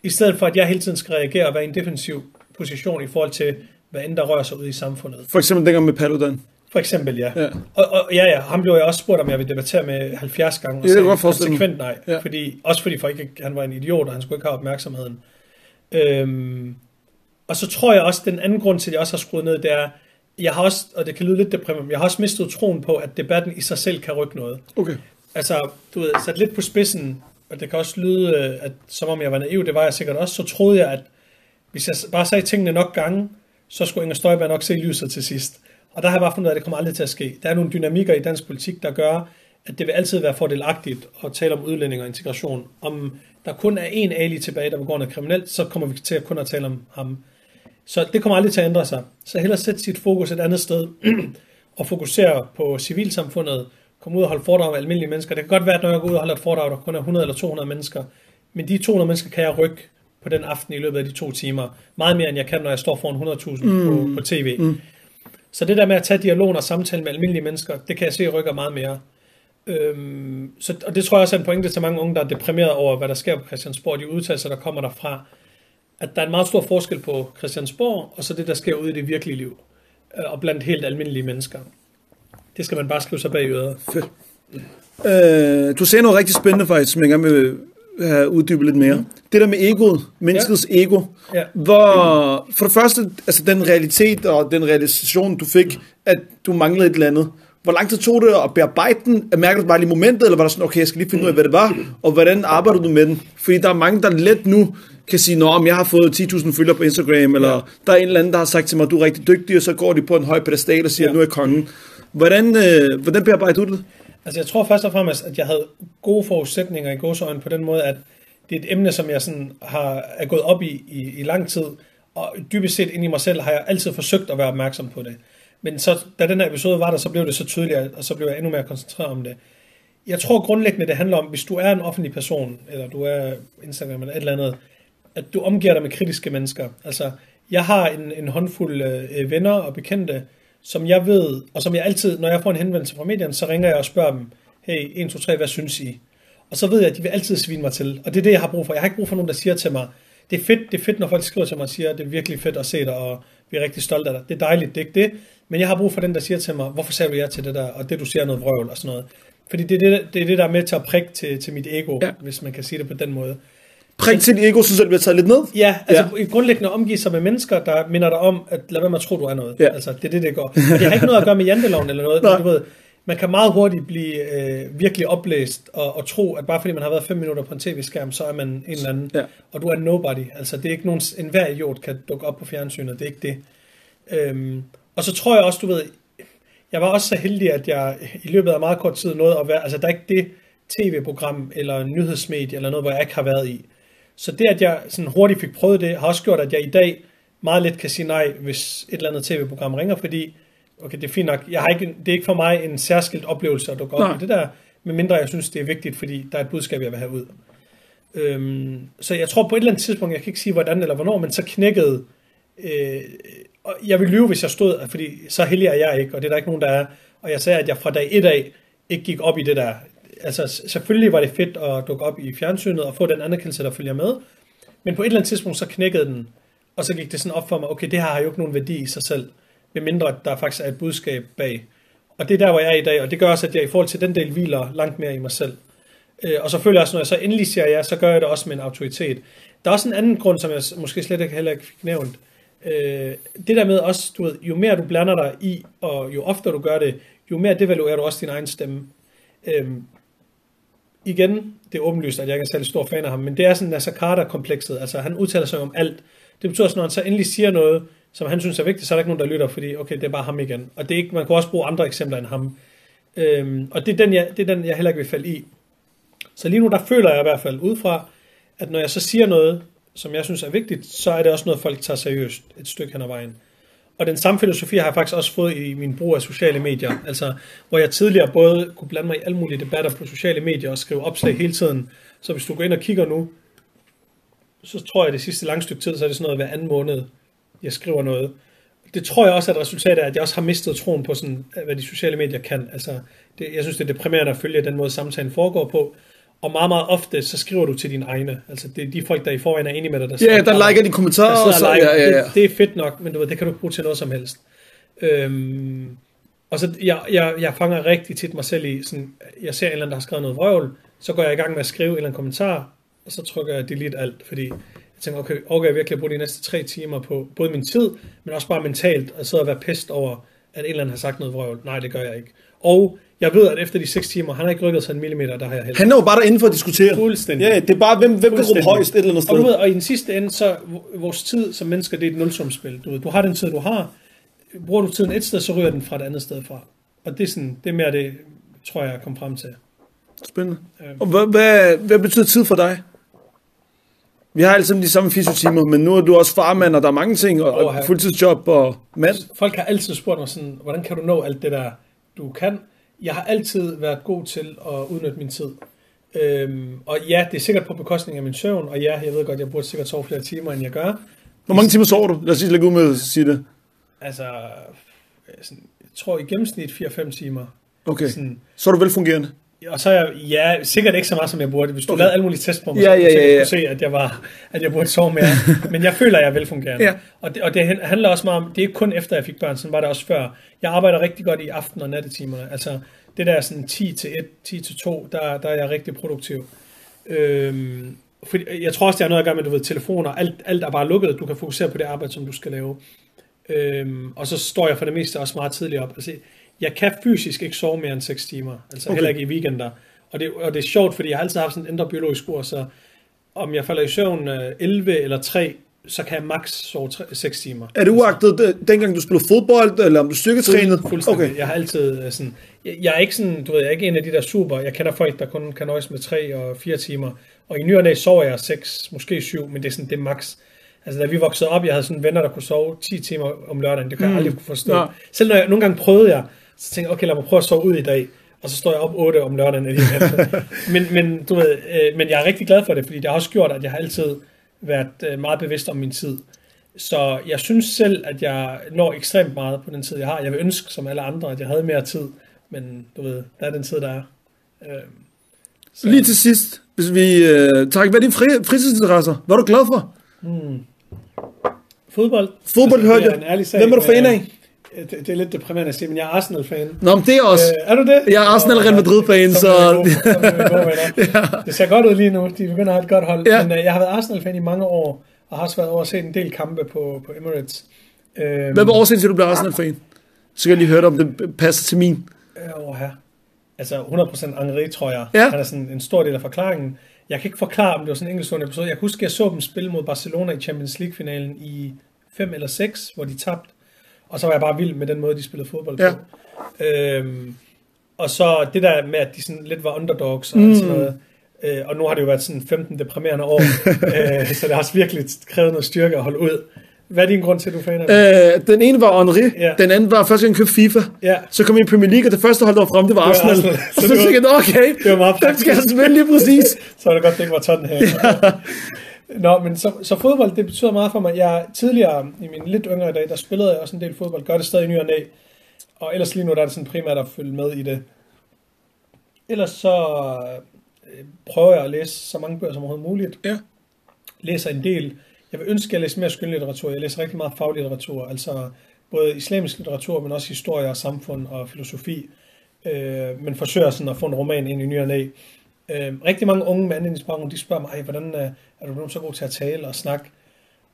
B: I stedet for, at jeg hele tiden skal reagere og være i en defensiv position i forhold til, hvad end der rører sig ud i samfundet.
A: For eksempel dengang med Paludan.
B: For eksempel, ja.
A: Ja.
B: Og, og ja, ja, ham blev jeg også spurgt, om jeg ville debattere med 70 gange. Og
A: Ja,
B: sagde konsekvent nej.
A: Ja.
B: Fordi, også fordi for ikke, han var en idiot, og han skulle ikke have opmærksomheden. Øhm, og så tror jeg også, den anden grund til, at jeg også har skruet ned, det er, jeg har også, og det kan lyde lidt deprimerende, jeg har også mistet troen på, at debatten i sig selv kan rykke noget.
A: Okay.
B: Altså, du ved, sat lidt på spidsen, og det kan også lyde, øh, at, som om jeg var naiv, det var jeg sikkert også, så troede jeg, at hvis jeg bare sagde tingene nok gange, så skulle Inger Støjberg nok se lyset til sidst. Og der har jeg bare fundet ud af, at det kommer aldrig til at ske. Der er nogle dynamikker i dansk politik, der gør, at det vil altid være fordelagtigt at tale om udlænding og integration. Om der kun er én Ali tilbage, der begår noget kriminelt, så kommer vi til at kun at tale om ham. Så det kommer aldrig til at ændre sig. Så hellere sætte sit fokus et andet sted, [clears throat] og fokusere på civilsamfundet, komme ud og holde foredrag med almindelige mennesker. Det kan godt være, at når jeg går ud og holder et foredrag, der kun er 100 eller 200 mennesker, men de 200 mennesker kan jeg rykke på den aften i løbet af de to timer. Meget mere, end jeg kan, når jeg står foran 100.000 mm. på, på tv. Mm. Så det der med at tage dialogen og samtale med almindelige mennesker, det kan jeg se rykker meget mere. Øhm, så, og det tror jeg også er en pointe til mange unge, der er deprimeret over, hvad der sker på Christiansborg, de udtalelser, der kommer derfra. At der er en meget stor forskel på Christiansborg, og så det, der sker ude i det virkelige liv. øh, Og blandt helt almindelige mennesker. Det skal man bare skrive sig bag i øret.
A: Fedt. Øh, du sagde noget rigtig spændende faktisk, som jeg gerne vil have uddybet lidt mere. Mm. Det der med egoet, menneskets ja. ego.
B: Ja.
A: Hvor, for det første, altså den realitet og den realisation, du fik, at du manglede et eller andet. Hvor lang tid tog det at bearbejde den? Mærker du bare lige momentet, eller var der sådan, okay, jeg skal lige finde ud af, hvad det var, og hvordan arbejder du med den? Fordi der er mange, der let nu kan sige, Nå, om jeg har fået 10.000 følgere på Instagram, eller
B: Ja.
A: der er en eller anden, der har sagt til mig, du er rigtig dygtig, og så går de på en høj pedestal og siger,
B: Ja.
A: nu er jeg kongen. Hvordan, øh, hvordan bearbejder du det?
B: Altså jeg tror først og fremmest, at jeg havde gode forudsætninger i gåsøjne på den måde, at det er et emne, som jeg sådan har, er gået op i, i i lang tid, og dybest set ind i mig selv har jeg altid forsøgt at være opmærksom på det. Men så, da den her episode var der, så blev det så tydeligt, og så blev jeg endnu mere koncentreret om det. Jeg tror grundlæggende, det handler om, hvis du er en offentlig person, eller du er Instagram eller et eller andet, at du omgiver dig med kritiske mennesker. Altså, jeg har en, en håndfuld øh, venner og bekendte, som jeg ved, og som jeg altid, når jeg får en henvendelse fra medierne, så ringer jeg og spørger dem, hey, 1, 2, 3, hvad synes I? Og så ved jeg, at de vil altid svine mig til. Og det er det, jeg har brug for. Jeg har ikke brug for nogen, der siger til mig, det er fedt, det er fedt, når folk skriver til mig og siger, det er virkelig fedt at se dig, og vi er rigtig stolte af dig. Det er dejligt, det er ikke det. Men jeg har brug for den, der siger til mig, hvorfor sagde du ja til det der, og det du siger er noget vrøvl og sådan noget. Fordi det er det, det, er det der er med til at prikke til, til mit ego,
A: Ja.
B: hvis man kan sige det på den måde.
A: Prik til ego, så selv bliver taget lidt ned?
B: Ja, altså ja. grundlæggende omgive sig med mennesker, der minder dig om, at lad være med at tro, du er noget.
A: Ja.
B: Altså, det er det, det går. Og det har ikke noget at gøre med janteloven eller noget, men du ved, man kan meget hurtigt blive øh, virkelig oplæst og, og tro, at bare fordi man har været fem minutter på en tv-skærm, så er man en eller anden,
A: Ja.
B: og du er nobody. Altså, det er ikke nogen, en hver idiot kan dukke op på fjernsynet, det er ikke det. Øhm, Og så tror jeg også, du ved, jeg var også så heldig, at jeg i løbet af meget kort tid nåede at være, altså der er ikke det tv-program eller nyhedsmedie eller noget, hvor jeg ikke har været i. Så det, at jeg sådan hurtigt fik prøvet det, har også gjort, at jeg i dag meget let kan sige nej, hvis et eller andet tv-program ringer, fordi, okay, det er fint nok, jeg har ikke, det er ikke for mig en særskilt oplevelse at dukke op i det der, medmindre jeg synes, det er vigtigt, fordi der er et budskab, jeg vil have ud. Øhm, så jeg tror på et eller andet tidspunkt, jeg kan ikke sige hvordan eller hvornår, men så knækkede, øh, og jeg vil lyve, hvis jeg stod, fordi så heldig er jeg ikke, og det er der ikke nogen, der er, og jeg sagde, at jeg fra dag et af ikke gik op i det der. Altså selvfølgelig var det fedt at dukke op i fjernsynet og få den anerkendelse, der følger med, men på et eller andet tidspunkt, så knækkede den, og så gik det sådan op for mig, okay, det her har jo ikke nogen værdi i sig selv, medmindre der faktisk er et budskab bag. Og det er der, hvor jeg er i dag, og det gør også, at jeg i forhold til den del hviler langt mere i mig selv. Øh, og så føler jeg også, når jeg så endelig siger ja, så gør jeg det også med en autoritet. Der er også en anden grund, som jeg måske slet ikke heller ikke fik nævnt. Øh, det der med også, du ved, jo mere du blander dig i, og jo oftere du gør det, jo mere devaluerer du også din egen stemme. Øh, igen, det er åbenlyst, at jeg ikke er særlig stor fan af ham, men det er sådan Nasser Carter-komplekset. Altså, han udtaler sig om alt. Det betyder også, når han så endelig siger noget, som han synes er vigtigt, så er der ikke nogen, der lytter, fordi okay, det er bare ham igen. Og det er ikke, man kunne også bruge andre eksempler end ham. Øhm, og det er, den, jeg, det er den, jeg heller ikke vil falde i. Så lige nu, der føler jeg i hvert fald ud fra, at når jeg så siger noget, som jeg synes er vigtigt, så er det også noget, folk tager seriøst et stykke hen ad vejen. Og den samme filosofi har jeg faktisk også fået i min brug af sociale medier. Altså, hvor jeg tidligere både kunne blande mig i alle mulige debatter på sociale medier og skrive opslag hele tiden. Så hvis du går ind og kigger nu, så tror jeg, at det sidste lange stykke tid, så er det sådan noget hver anden måned, jeg skriver noget. Det tror jeg også er resultatet resultat at jeg også har mistet troen på, sådan, hvad de sociale medier kan. Altså, det, jeg synes, det er deprimerende at følge den måde, samtalen foregår på. Og meget, meget ofte, så skriver du til dine egne. Altså, det er de folk, der i forvejen er enige med dig, der
A: Ja, der liker de kommentarer,
B: der
A: og så,
B: og liker.
A: ja, ja, ja.
B: Det, det er fedt nok, men du ved, det kan du bruge til noget som helst. Øhm, og så jeg, jeg, jeg fanger rigtig tit mig selv i, sådan, jeg ser en eller anden, der har skrevet noget vrøvl, så går jeg i gang med at skrive en eller anden kommentar, og så trykker jeg delete alt, fordi jeg tænker, okay, overgår jeg virkelig at bruge de næste tre timer på både min tid, men også bare mentalt at sidde og være pest over, at en eller anden har sagt noget vrøvl. Nej, det gør jeg ikke. Og jeg ved, at efter de 6 timer, han har ikke rykket sig en millimeter, der har jeg heller.
A: Han er jo bare derinde for at diskutere.
B: Fuldstændig.
A: Ja, det er bare, hvem, hvem kan råbe højst et eller andet
B: Og, du
A: sted.
B: ved, og i den sidste ende, så vores tid som mennesker, det er et nulsumspil. Du, ved, du har den tid, du har. Bruger du tiden et sted, så ryger den fra et andet sted fra. Og det er, sådan, det er mere det, tror jeg, jeg kom frem til.
A: Spændende. Og hvad, hvad, hvad betyder tid for dig? Vi har sammen de samme fysiotimer, men nu er du også farmand, og der er mange ting, og, og fuldtidsjob og mand.
B: Folk har altid spurgt mig sådan, hvordan kan du nå alt det der, du kan? Jeg har altid været god til at udnytte min tid. Øhm, og ja, det er sikkert på bekostning af min søvn, og ja, jeg ved godt, jeg burde sikkert sove flere timer, end jeg gør.
A: Hvor mange timer sover du? Lad os lige lægge ud med at sige det.
B: Altså, sådan, jeg tror i gennemsnit 4-5 timer.
A: Okay.
B: Sådan,
A: Så er du velfungerende.
B: Og så er jeg, ja, sikkert ikke så meget, som jeg burde. Hvis du
A: Okay.
B: lavede alle mulige tests på mig,
A: Ja,
B: så
A: ja, ja, ja.
B: kunne se, at jeg, var, at jeg burde sove mere. [laughs] Men jeg føler, at jeg er velfungerende.
A: Ja.
B: Og, det, og det handler også meget om, det er ikke kun efter, jeg fik børn, sådan var det også før. Jeg arbejder rigtig godt i aften- og nattetimerne. Altså, det der sådan 10 til 1, 10 til 2, der, der er jeg rigtig produktiv. Øhm, fordi, jeg tror også, det har noget at gøre med, du ved, telefoner, alt, alt er bare lukket. Du kan fokusere på det arbejde, som du skal lave. Øhm, og så står jeg for det meste også meget tidligt op. Altså, jeg kan fysisk ikke sove mere end 6 timer. Altså
A: Okay.
B: heller ikke i weekender. Og det, og det er sjovt, fordi jeg har altid haft sådan en indre biologisk ur, så om jeg falder i søvn øh, 11 eller 3, så kan jeg max sove 3, 6 timer.
A: Er det uagtet det- dengang du spillede fodbold, eller om du styrketrænede?
B: Fuldstændig.
A: Okay.
B: Jeg har altid øh, sådan... Jeg, jeg, er ikke sådan, du ved, jeg er ikke en af de der super... Jeg kender folk, der kun kan nøjes med 3 og 4 timer. Og i ny og sover jeg 6, måske 7, men det er sådan, det er max. Altså, da vi voksede op, jeg havde sådan venner, der kunne sove 10 timer om lørdagen. Det kan jeg aldrig kunne forstå.
A: Ja.
B: Selv når jeg nogle gange prøvede jeg, så tænkte jeg, okay, lad mig prøve at sove ud i dag. Og så står jeg op 8 om lørdagen alligevel. [laughs] men, men, du ved, øh, men jeg er rigtig glad for det, fordi det har også gjort, at jeg har altid været øh, meget bevidst om min tid. Så jeg synes selv, at jeg når ekstremt meget på den tid, jeg har. Jeg vil ønske, som alle andre, at jeg havde mere tid. Men du ved, der er den tid, der er. Øh, så,
A: Lige til sidst, hvis vi øh, tager, hvad er dine fri, fritidsinteresser? Hvad er du glad for?
B: Fodbold.
A: Fodbold,
B: Altså,
A: hørte jeg. Hvem er du fan af?
B: Øh, Det, det er lidt deprimerende at sige, men jeg er Arsenal-fan.
A: Nå, men det er også.
B: Øh, er du det?
A: Jeg er Arsenal Real Madrid-fan,
B: Så er gode- er venner. Det ser godt ud lige nu. De begynder at have et godt hold.
A: Ja.
B: Men øh, jeg har været Arsenal-fan i mange år, og har også været over at se en del kampe på, på Emirates. Øh,
A: Hvad var årsagen til, at du blev Arsenal-fan? Så kan jeg lige høre dig, om det passer til min.
B: Øh, åh, her. Altså 100% Henri, tror jeg.
A: Ja.
B: Han er sådan en stor del af forklaringen. Jeg kan ikke forklare, om det var sådan en enkeltstående episode. Jeg kan huske, at jeg så dem spille mod Barcelona i Champions League-finalen i 5 eller 6, hvor de tabte. Og så var jeg bare vild med den måde, de spillede fodbold på. Ja. Øhm, og så det der med, at de sådan lidt var underdogs og mm. sådan noget. Øh, og nu har det jo været sådan 15 deprimerende år, [laughs] øh, så det har også virkelig krævet noget styrke at holde ud. Hvad er din grund til, at du er fan af
A: det? Øh, den ene var Henri, ja. den anden var første gang jeg købte FIFA. Ja. Så kom jeg i Premier League, og det første hold, der var frem, det var Arsenal. Arsenal. [laughs] Så, så tænkte jeg, okay, det var meget den skal jeg spille lige præcis. [laughs]
B: så er det godt, det ikke var her. Ja. Nå, men så, så fodbold, det betyder meget for mig. Jeg tidligere, i min lidt yngre dag, der spillede jeg også en del fodbold, gør det stadig ny og næ. Og ellers lige nu, der er det sådan primært at følge med i det. Ellers så øh, prøver jeg at læse så mange bøger som overhovedet muligt. Ja. Læser en del. Jeg vil ønske, at jeg læser mere skønlitteratur. Jeg læser rigtig meget faglitteratur, altså både islamisk litteratur, men også historie og samfund og filosofi. Øh, men forsøger sådan at få en roman ind i ny og næ. Øh, rigtig mange unge med anden de spørger mig, hvordan øh, er du blevet så god til at tale og snakke?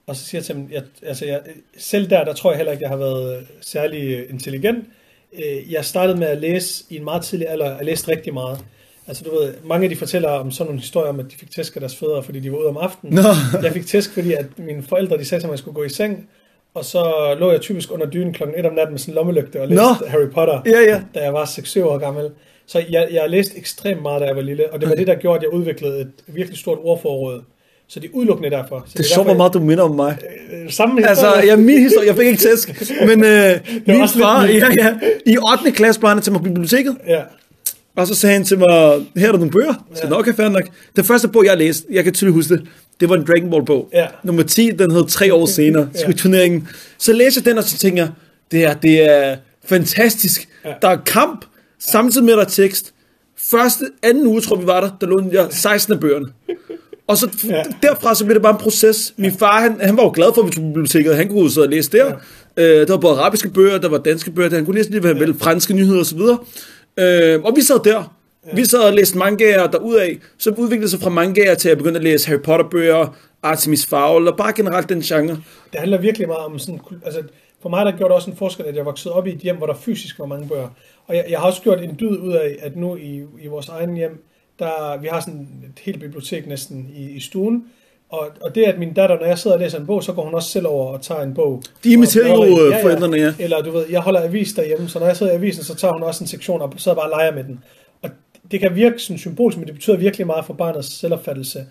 B: Og så siger jeg til dem, jeg, altså jeg, selv der, der tror jeg heller ikke, jeg har været særlig intelligent. Øh, jeg startede med at læse i en meget tidlig alder, jeg læste rigtig meget. Altså du ved, mange af de fortæller om sådan nogle historier om, at de fik tæsk af deres fædre, fordi de var ude om aftenen. No. [laughs] jeg fik tæsk, fordi at mine forældre, de sagde til mig, at jeg skulle gå i seng, og så lå jeg typisk under dynen klokken 1 om natten med sådan en lommelygte og læste no. Harry Potter,
A: yeah, yeah.
B: da jeg var 6-7 år gammel. Så jeg, jeg læste ekstremt meget, da jeg var lille, og det var okay. det, der gjorde, at jeg udviklede et virkelig stort ordforråd. Så det er udelukkende derfor.
A: Så det er sjovt, hvor meget du minder om mig.
B: Øh, samme historie.
A: Altså, ja, min historie, jeg fik ikke tæsk, men øh, [laughs] min far, ja, ja, i 8. klasse blev han til mig på biblioteket. Ja. Og så sagde han til mig, her er der nogle bøger. Så ja. okay, fair nok. Den første bog, jeg læste, jeg kan tydeligt huske det, det var en Dragon Ball bog. Ja. Nummer 10, den hed tre år senere, ja. turneringen. Så læser jeg den, og så tænker jeg, det er, det er fantastisk. Ja. Der er kamp, samtidig med der er tekst. Første, anden uge, tror vi var der, der lå jeg 16 af bøgerne. Og så ja. derfra så blev det bare en proces. Min far, han, han var jo glad for, at vi tog biblioteket. Han kunne sidde og læse der. Ja. Øh, der var både arabiske bøger, der var danske bøger, der han kunne læse lige, hvad han ville, franske nyheder osv. Øh, og vi sad der. Ja. Vi sad og læste mangaer derudaf, så udviklede sig fra mangaer til at begynde at læse Harry Potter bøger, Artemis Fowl, og bare generelt den genre.
B: Det handler virkelig meget om sådan, altså for mig der gjorde det også en forskel, at jeg voksede op i et hjem, hvor der fysisk var mange bøger. Og jeg, jeg har også gjort en dyd ud af, at nu i, i vores egen hjem, der, vi har sådan et helt bibliotek næsten i, i stuen, og, og det, at min datter, når jeg sidder og læser en bog, så går hun også selv over og tager en bog.
A: De imiterer jo ja, ja, forældrene, ja.
B: Eller du ved, jeg holder avis derhjemme, så når jeg sidder i avisen, så tager hun også en sektion og sidder bare og leger med den. Og det kan virke sådan symbolisk, men det betyder virkelig meget for barnets selvopfattelse.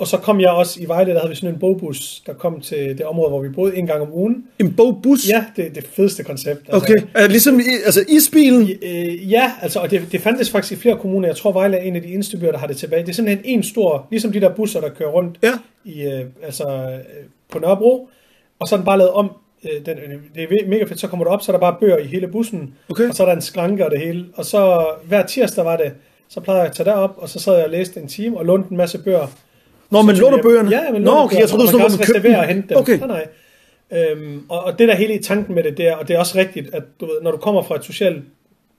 B: Og så kom jeg også i Vejle, der havde vi sådan en bogbus, der kom til det område, hvor vi boede en gang om ugen.
A: En bogbus?
B: Ja, det er det fedeste koncept.
A: Altså, okay, det ligesom i, altså isbilen?
B: Øh, ja, altså, og det, det fandtes faktisk i flere kommuner. Jeg tror, Vejle er en af de eneste byer, der har det tilbage. Det er simpelthen en stor, ligesom de der busser, der kører rundt ja. i, øh, altså, øh, på Nørrebro. Og så er den bare lavet om. Øh, den, det er mega fedt. Så kommer du op, så er der bare bøger i hele bussen. Okay. Og så er der en skranke og det hele. Og så hver tirsdag var det, så plejede jeg at tage derop, og så sad jeg og læste en time og lånte en masse bøger
A: Nå, men låner bøgerne?
B: Ja, men Nå,
A: okay, jeg troede,
B: du stod, man kan også reservere og hente dem. Okay. Nej, nej. Øhm, og, og det der hele i tanken med det, det er, og det er også rigtigt, at du ved, når du kommer fra et socialt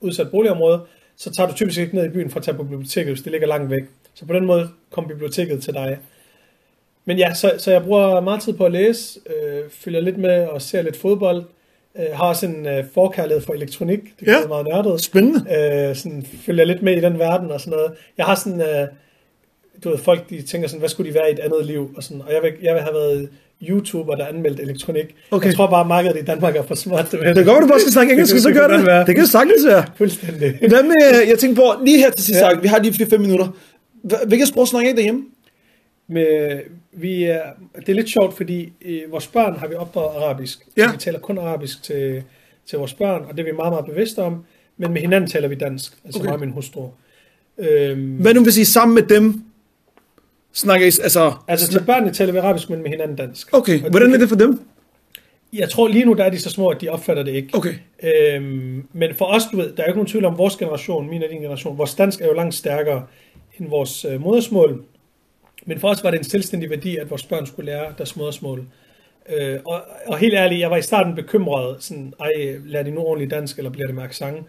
B: udsat boligområde, så tager du typisk ikke ned i byen for at tage på biblioteket, hvis det ligger langt væk. Så på den måde kom biblioteket til dig. Men ja, så, så jeg bruger meget tid på at læse, øh, følger lidt med og ser lidt fodbold. Øh, har også en øh, forkærlighed for elektronik. Det
A: er ja,
B: meget nørdet.
A: Spændende.
B: Øh, sådan, følger lidt med i den verden og sådan noget. Jeg har sådan... Øh, du ved, folk de tænker sådan, hvad skulle de være i et andet liv? Og, sådan, og jeg, vil, jeg vil have været YouTuber, der anmeldte elektronik. Okay. Jeg tror bare, at markedet i Danmark er for smart.
A: Det, det går, du bare skal snakke engelsk, så gør det. Det, det kan sagtens være.
B: Fuldstændig.
A: Hvad med, jeg tænker på, lige her til sidst, ja. vi har lige fem minutter. Hvilket sprog snakker I derhjemme?
B: Med, vi er, det er lidt sjovt, fordi i vores børn har vi opdraget arabisk. Ja. Vi taler kun arabisk til, til vores børn, og det er vi meget, meget bevidste om. Men med hinanden taler vi dansk, altså okay. mig og min hustru.
A: Øhm, Hvad nu hvis I sammen med dem Snakker I, altså...
B: Altså til børnene taler vi arabisk, men med hinanden dansk.
A: Okay, og hvordan det, er det for dem?
B: Jeg tror lige nu, der er de så små, at de opfatter det ikke.
A: Okay.
B: Øhm, men for os, du ved, der er jo ikke nogen tvivl om vores generation, min og din generation. Vores dansk er jo langt stærkere end vores øh, modersmål. Men for os var det en selvstændig værdi, at vores børn skulle lære deres modersmål. Øh, og, og helt ærligt, jeg var i starten bekymret, sådan, ej, lærer de nu ordentligt dansk, eller bliver det med accent?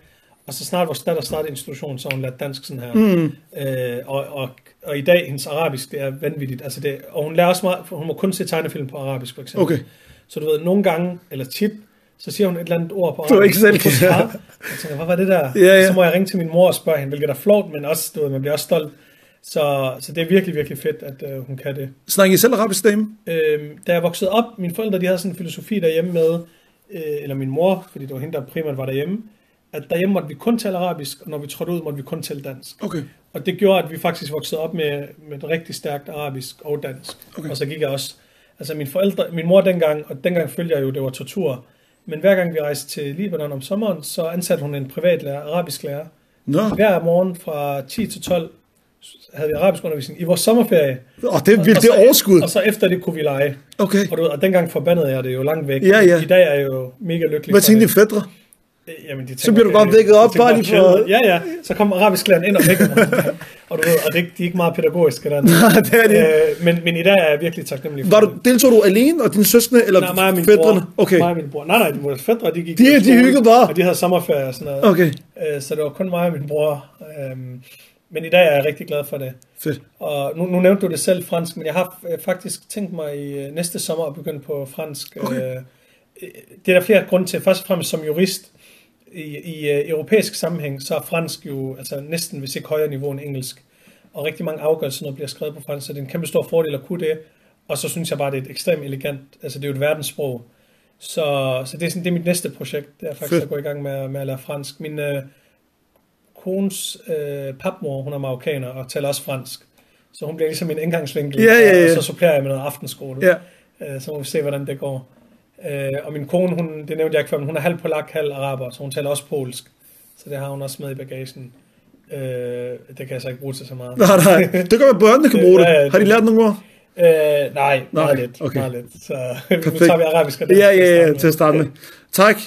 B: Og så snart vores datter startede institutionen, så hun lærte dansk sådan her. Mm. Øh, og, og, og i dag, hendes arabisk, det er vanvittigt. Altså det, og hun lærer også meget, hun må kun se tegnefilm på arabisk, for eksempel.
A: Okay.
B: Så du ved, nogle gange, eller tit, så siger hun et eller andet ord på
A: arabisk. Du er ikke selv.
B: Jeg tænker, hvad var det der?
A: Ja, ja.
B: Så må jeg ringe til min mor og spørge hende, hvilket er flot, men også, du ved, man bliver også stolt. Så, så det er virkelig, virkelig fedt, at øh, hun kan det.
A: Snakker I selv arabisk derhjemme?
B: Øhm, da jeg voksede op, mine forældre, de havde sådan en filosofi derhjemme med, øh, eller min mor, fordi det var hende, der primært var derhjemme, at derhjemme måtte vi kun tale arabisk, og når vi trådte ud, måtte vi kun tale dansk.
A: Okay.
B: Og det gjorde, at vi faktisk voksede op med, med et rigtig stærkt arabisk og dansk.
A: Okay.
B: Og så gik jeg også... Altså min forældre, min mor dengang, og dengang følte jeg jo, det var tortur. Men hver gang vi rejste til Libanon om sommeren, så ansatte hun en privat lærer, arabisk lærer.
A: Nå,
B: Hver morgen fra 10 til 12 havde vi arabisk undervisning i vores sommerferie.
A: og det er vildt, det er overskud.
B: Og så efter det kunne vi lege.
A: Okay.
B: Og, du og dengang forbandede jeg det jo langt væk.
A: Ja, ja.
B: I dag er jeg jo mega lykkelig
A: Hvad tænkte dine fædre?
B: Øh, Jamen, de
A: Så bliver du bare vækket op, bare lige for-
B: Ja, ja. Så kom arabisklæren ind og vækkede mig. og du ved, og det, de er ikke meget pædagogiske der.
A: Nej, det er det.
B: Øh, men, men i dag er jeg virkelig taknemmelig for
A: Var du, deltog du alene og dine søskende, eller
B: Nej, mig og min
A: fædrene?
B: bror.
A: Okay.
B: Mig og min bror. Nej, nej, vores fædre, de gik
A: De- de
B: skole,
A: hyggede bare.
B: Og de havde sommerferie og sådan noget.
A: Okay,
B: Øh, så det var kun mig og min bror. Øhm, men i dag er jeg rigtig glad for det.
A: fedt.
B: Og nu, nu nævnte du det selv fransk, men jeg har øh, faktisk tænkt mig i øh, næste sommer at begynde på fransk.
A: Okay.
B: Øh, det er der flere grunde til. Først og fremmest som jurist i, i øh, europæisk sammenhæng, så er fransk jo altså næsten, hvis ikke højere niveau end engelsk. Og rigtig mange afgørelser, bliver skrevet på fransk, så det er en kæmpe stor fordel at kunne det. Og så synes jeg bare, det er et ekstremt elegant, altså det er jo et verdenssprog. Så, så det, er sådan, det er mit næste projekt, det er faktisk
A: Fedt.
B: at gå i gang med, med at lære fransk. Min øh, kones øh, papmor, hun er marokkaner og taler også fransk. Så hun bliver ligesom min indgangsvinkel,
A: Ja, ja, ja.
B: og så supplerer jeg med noget aftenskole.
A: Ja.
B: Øh, så må vi se, hvordan det går. Øh, og min kone, hun, det nævnte jeg ikke før, men hun er halv polak, halv araber, så hun taler også polsk. Så det har hun også med i bagagen. Øh, det kan jeg så ikke bruge til så meget.
A: Nej, nej. Det kan være, børnene kan bruge det.
B: Ja, ja,
A: Har de lært nogle ord?
B: Øh, nej, meget
A: Nej,
B: lidt.
A: okay.
B: Meget lidt. Så [laughs] nu
A: Perfekt.
B: tager vi arabisk og dansk
A: Ja, ja, ja, til at starte med. Tak.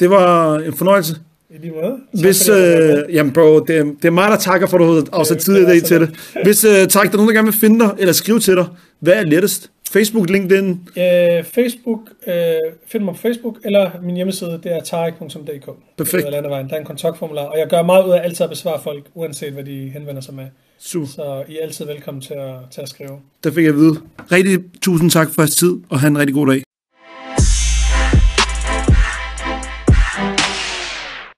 A: Det var en fornøjelse.
B: I lige måde. Tak
A: Hvis, øh, jamen bro, det, er- det er mig, der takker for, at du har afsat
B: Det-
A: tid
B: det
A: i dag til det. Hvis, øh, tak, der er nogen, der gerne vil finde dig, eller skrive til dig, hvad er lettest? Facebook, LinkedIn?
B: Øh, Facebook, øh, find mig på Facebook, eller min hjemmeside, det er tarik.dk.
A: Perfekt.
B: Eller landevejen. Der er en kontaktformular, og jeg gør meget ud af altid at besvare folk, uanset hvad de henvender sig med.
A: Super.
B: Så I er altid velkommen til at, til at skrive.
A: Der fik jeg at vide. Rigtig tusind tak for jeres tid, og have en rigtig god dag.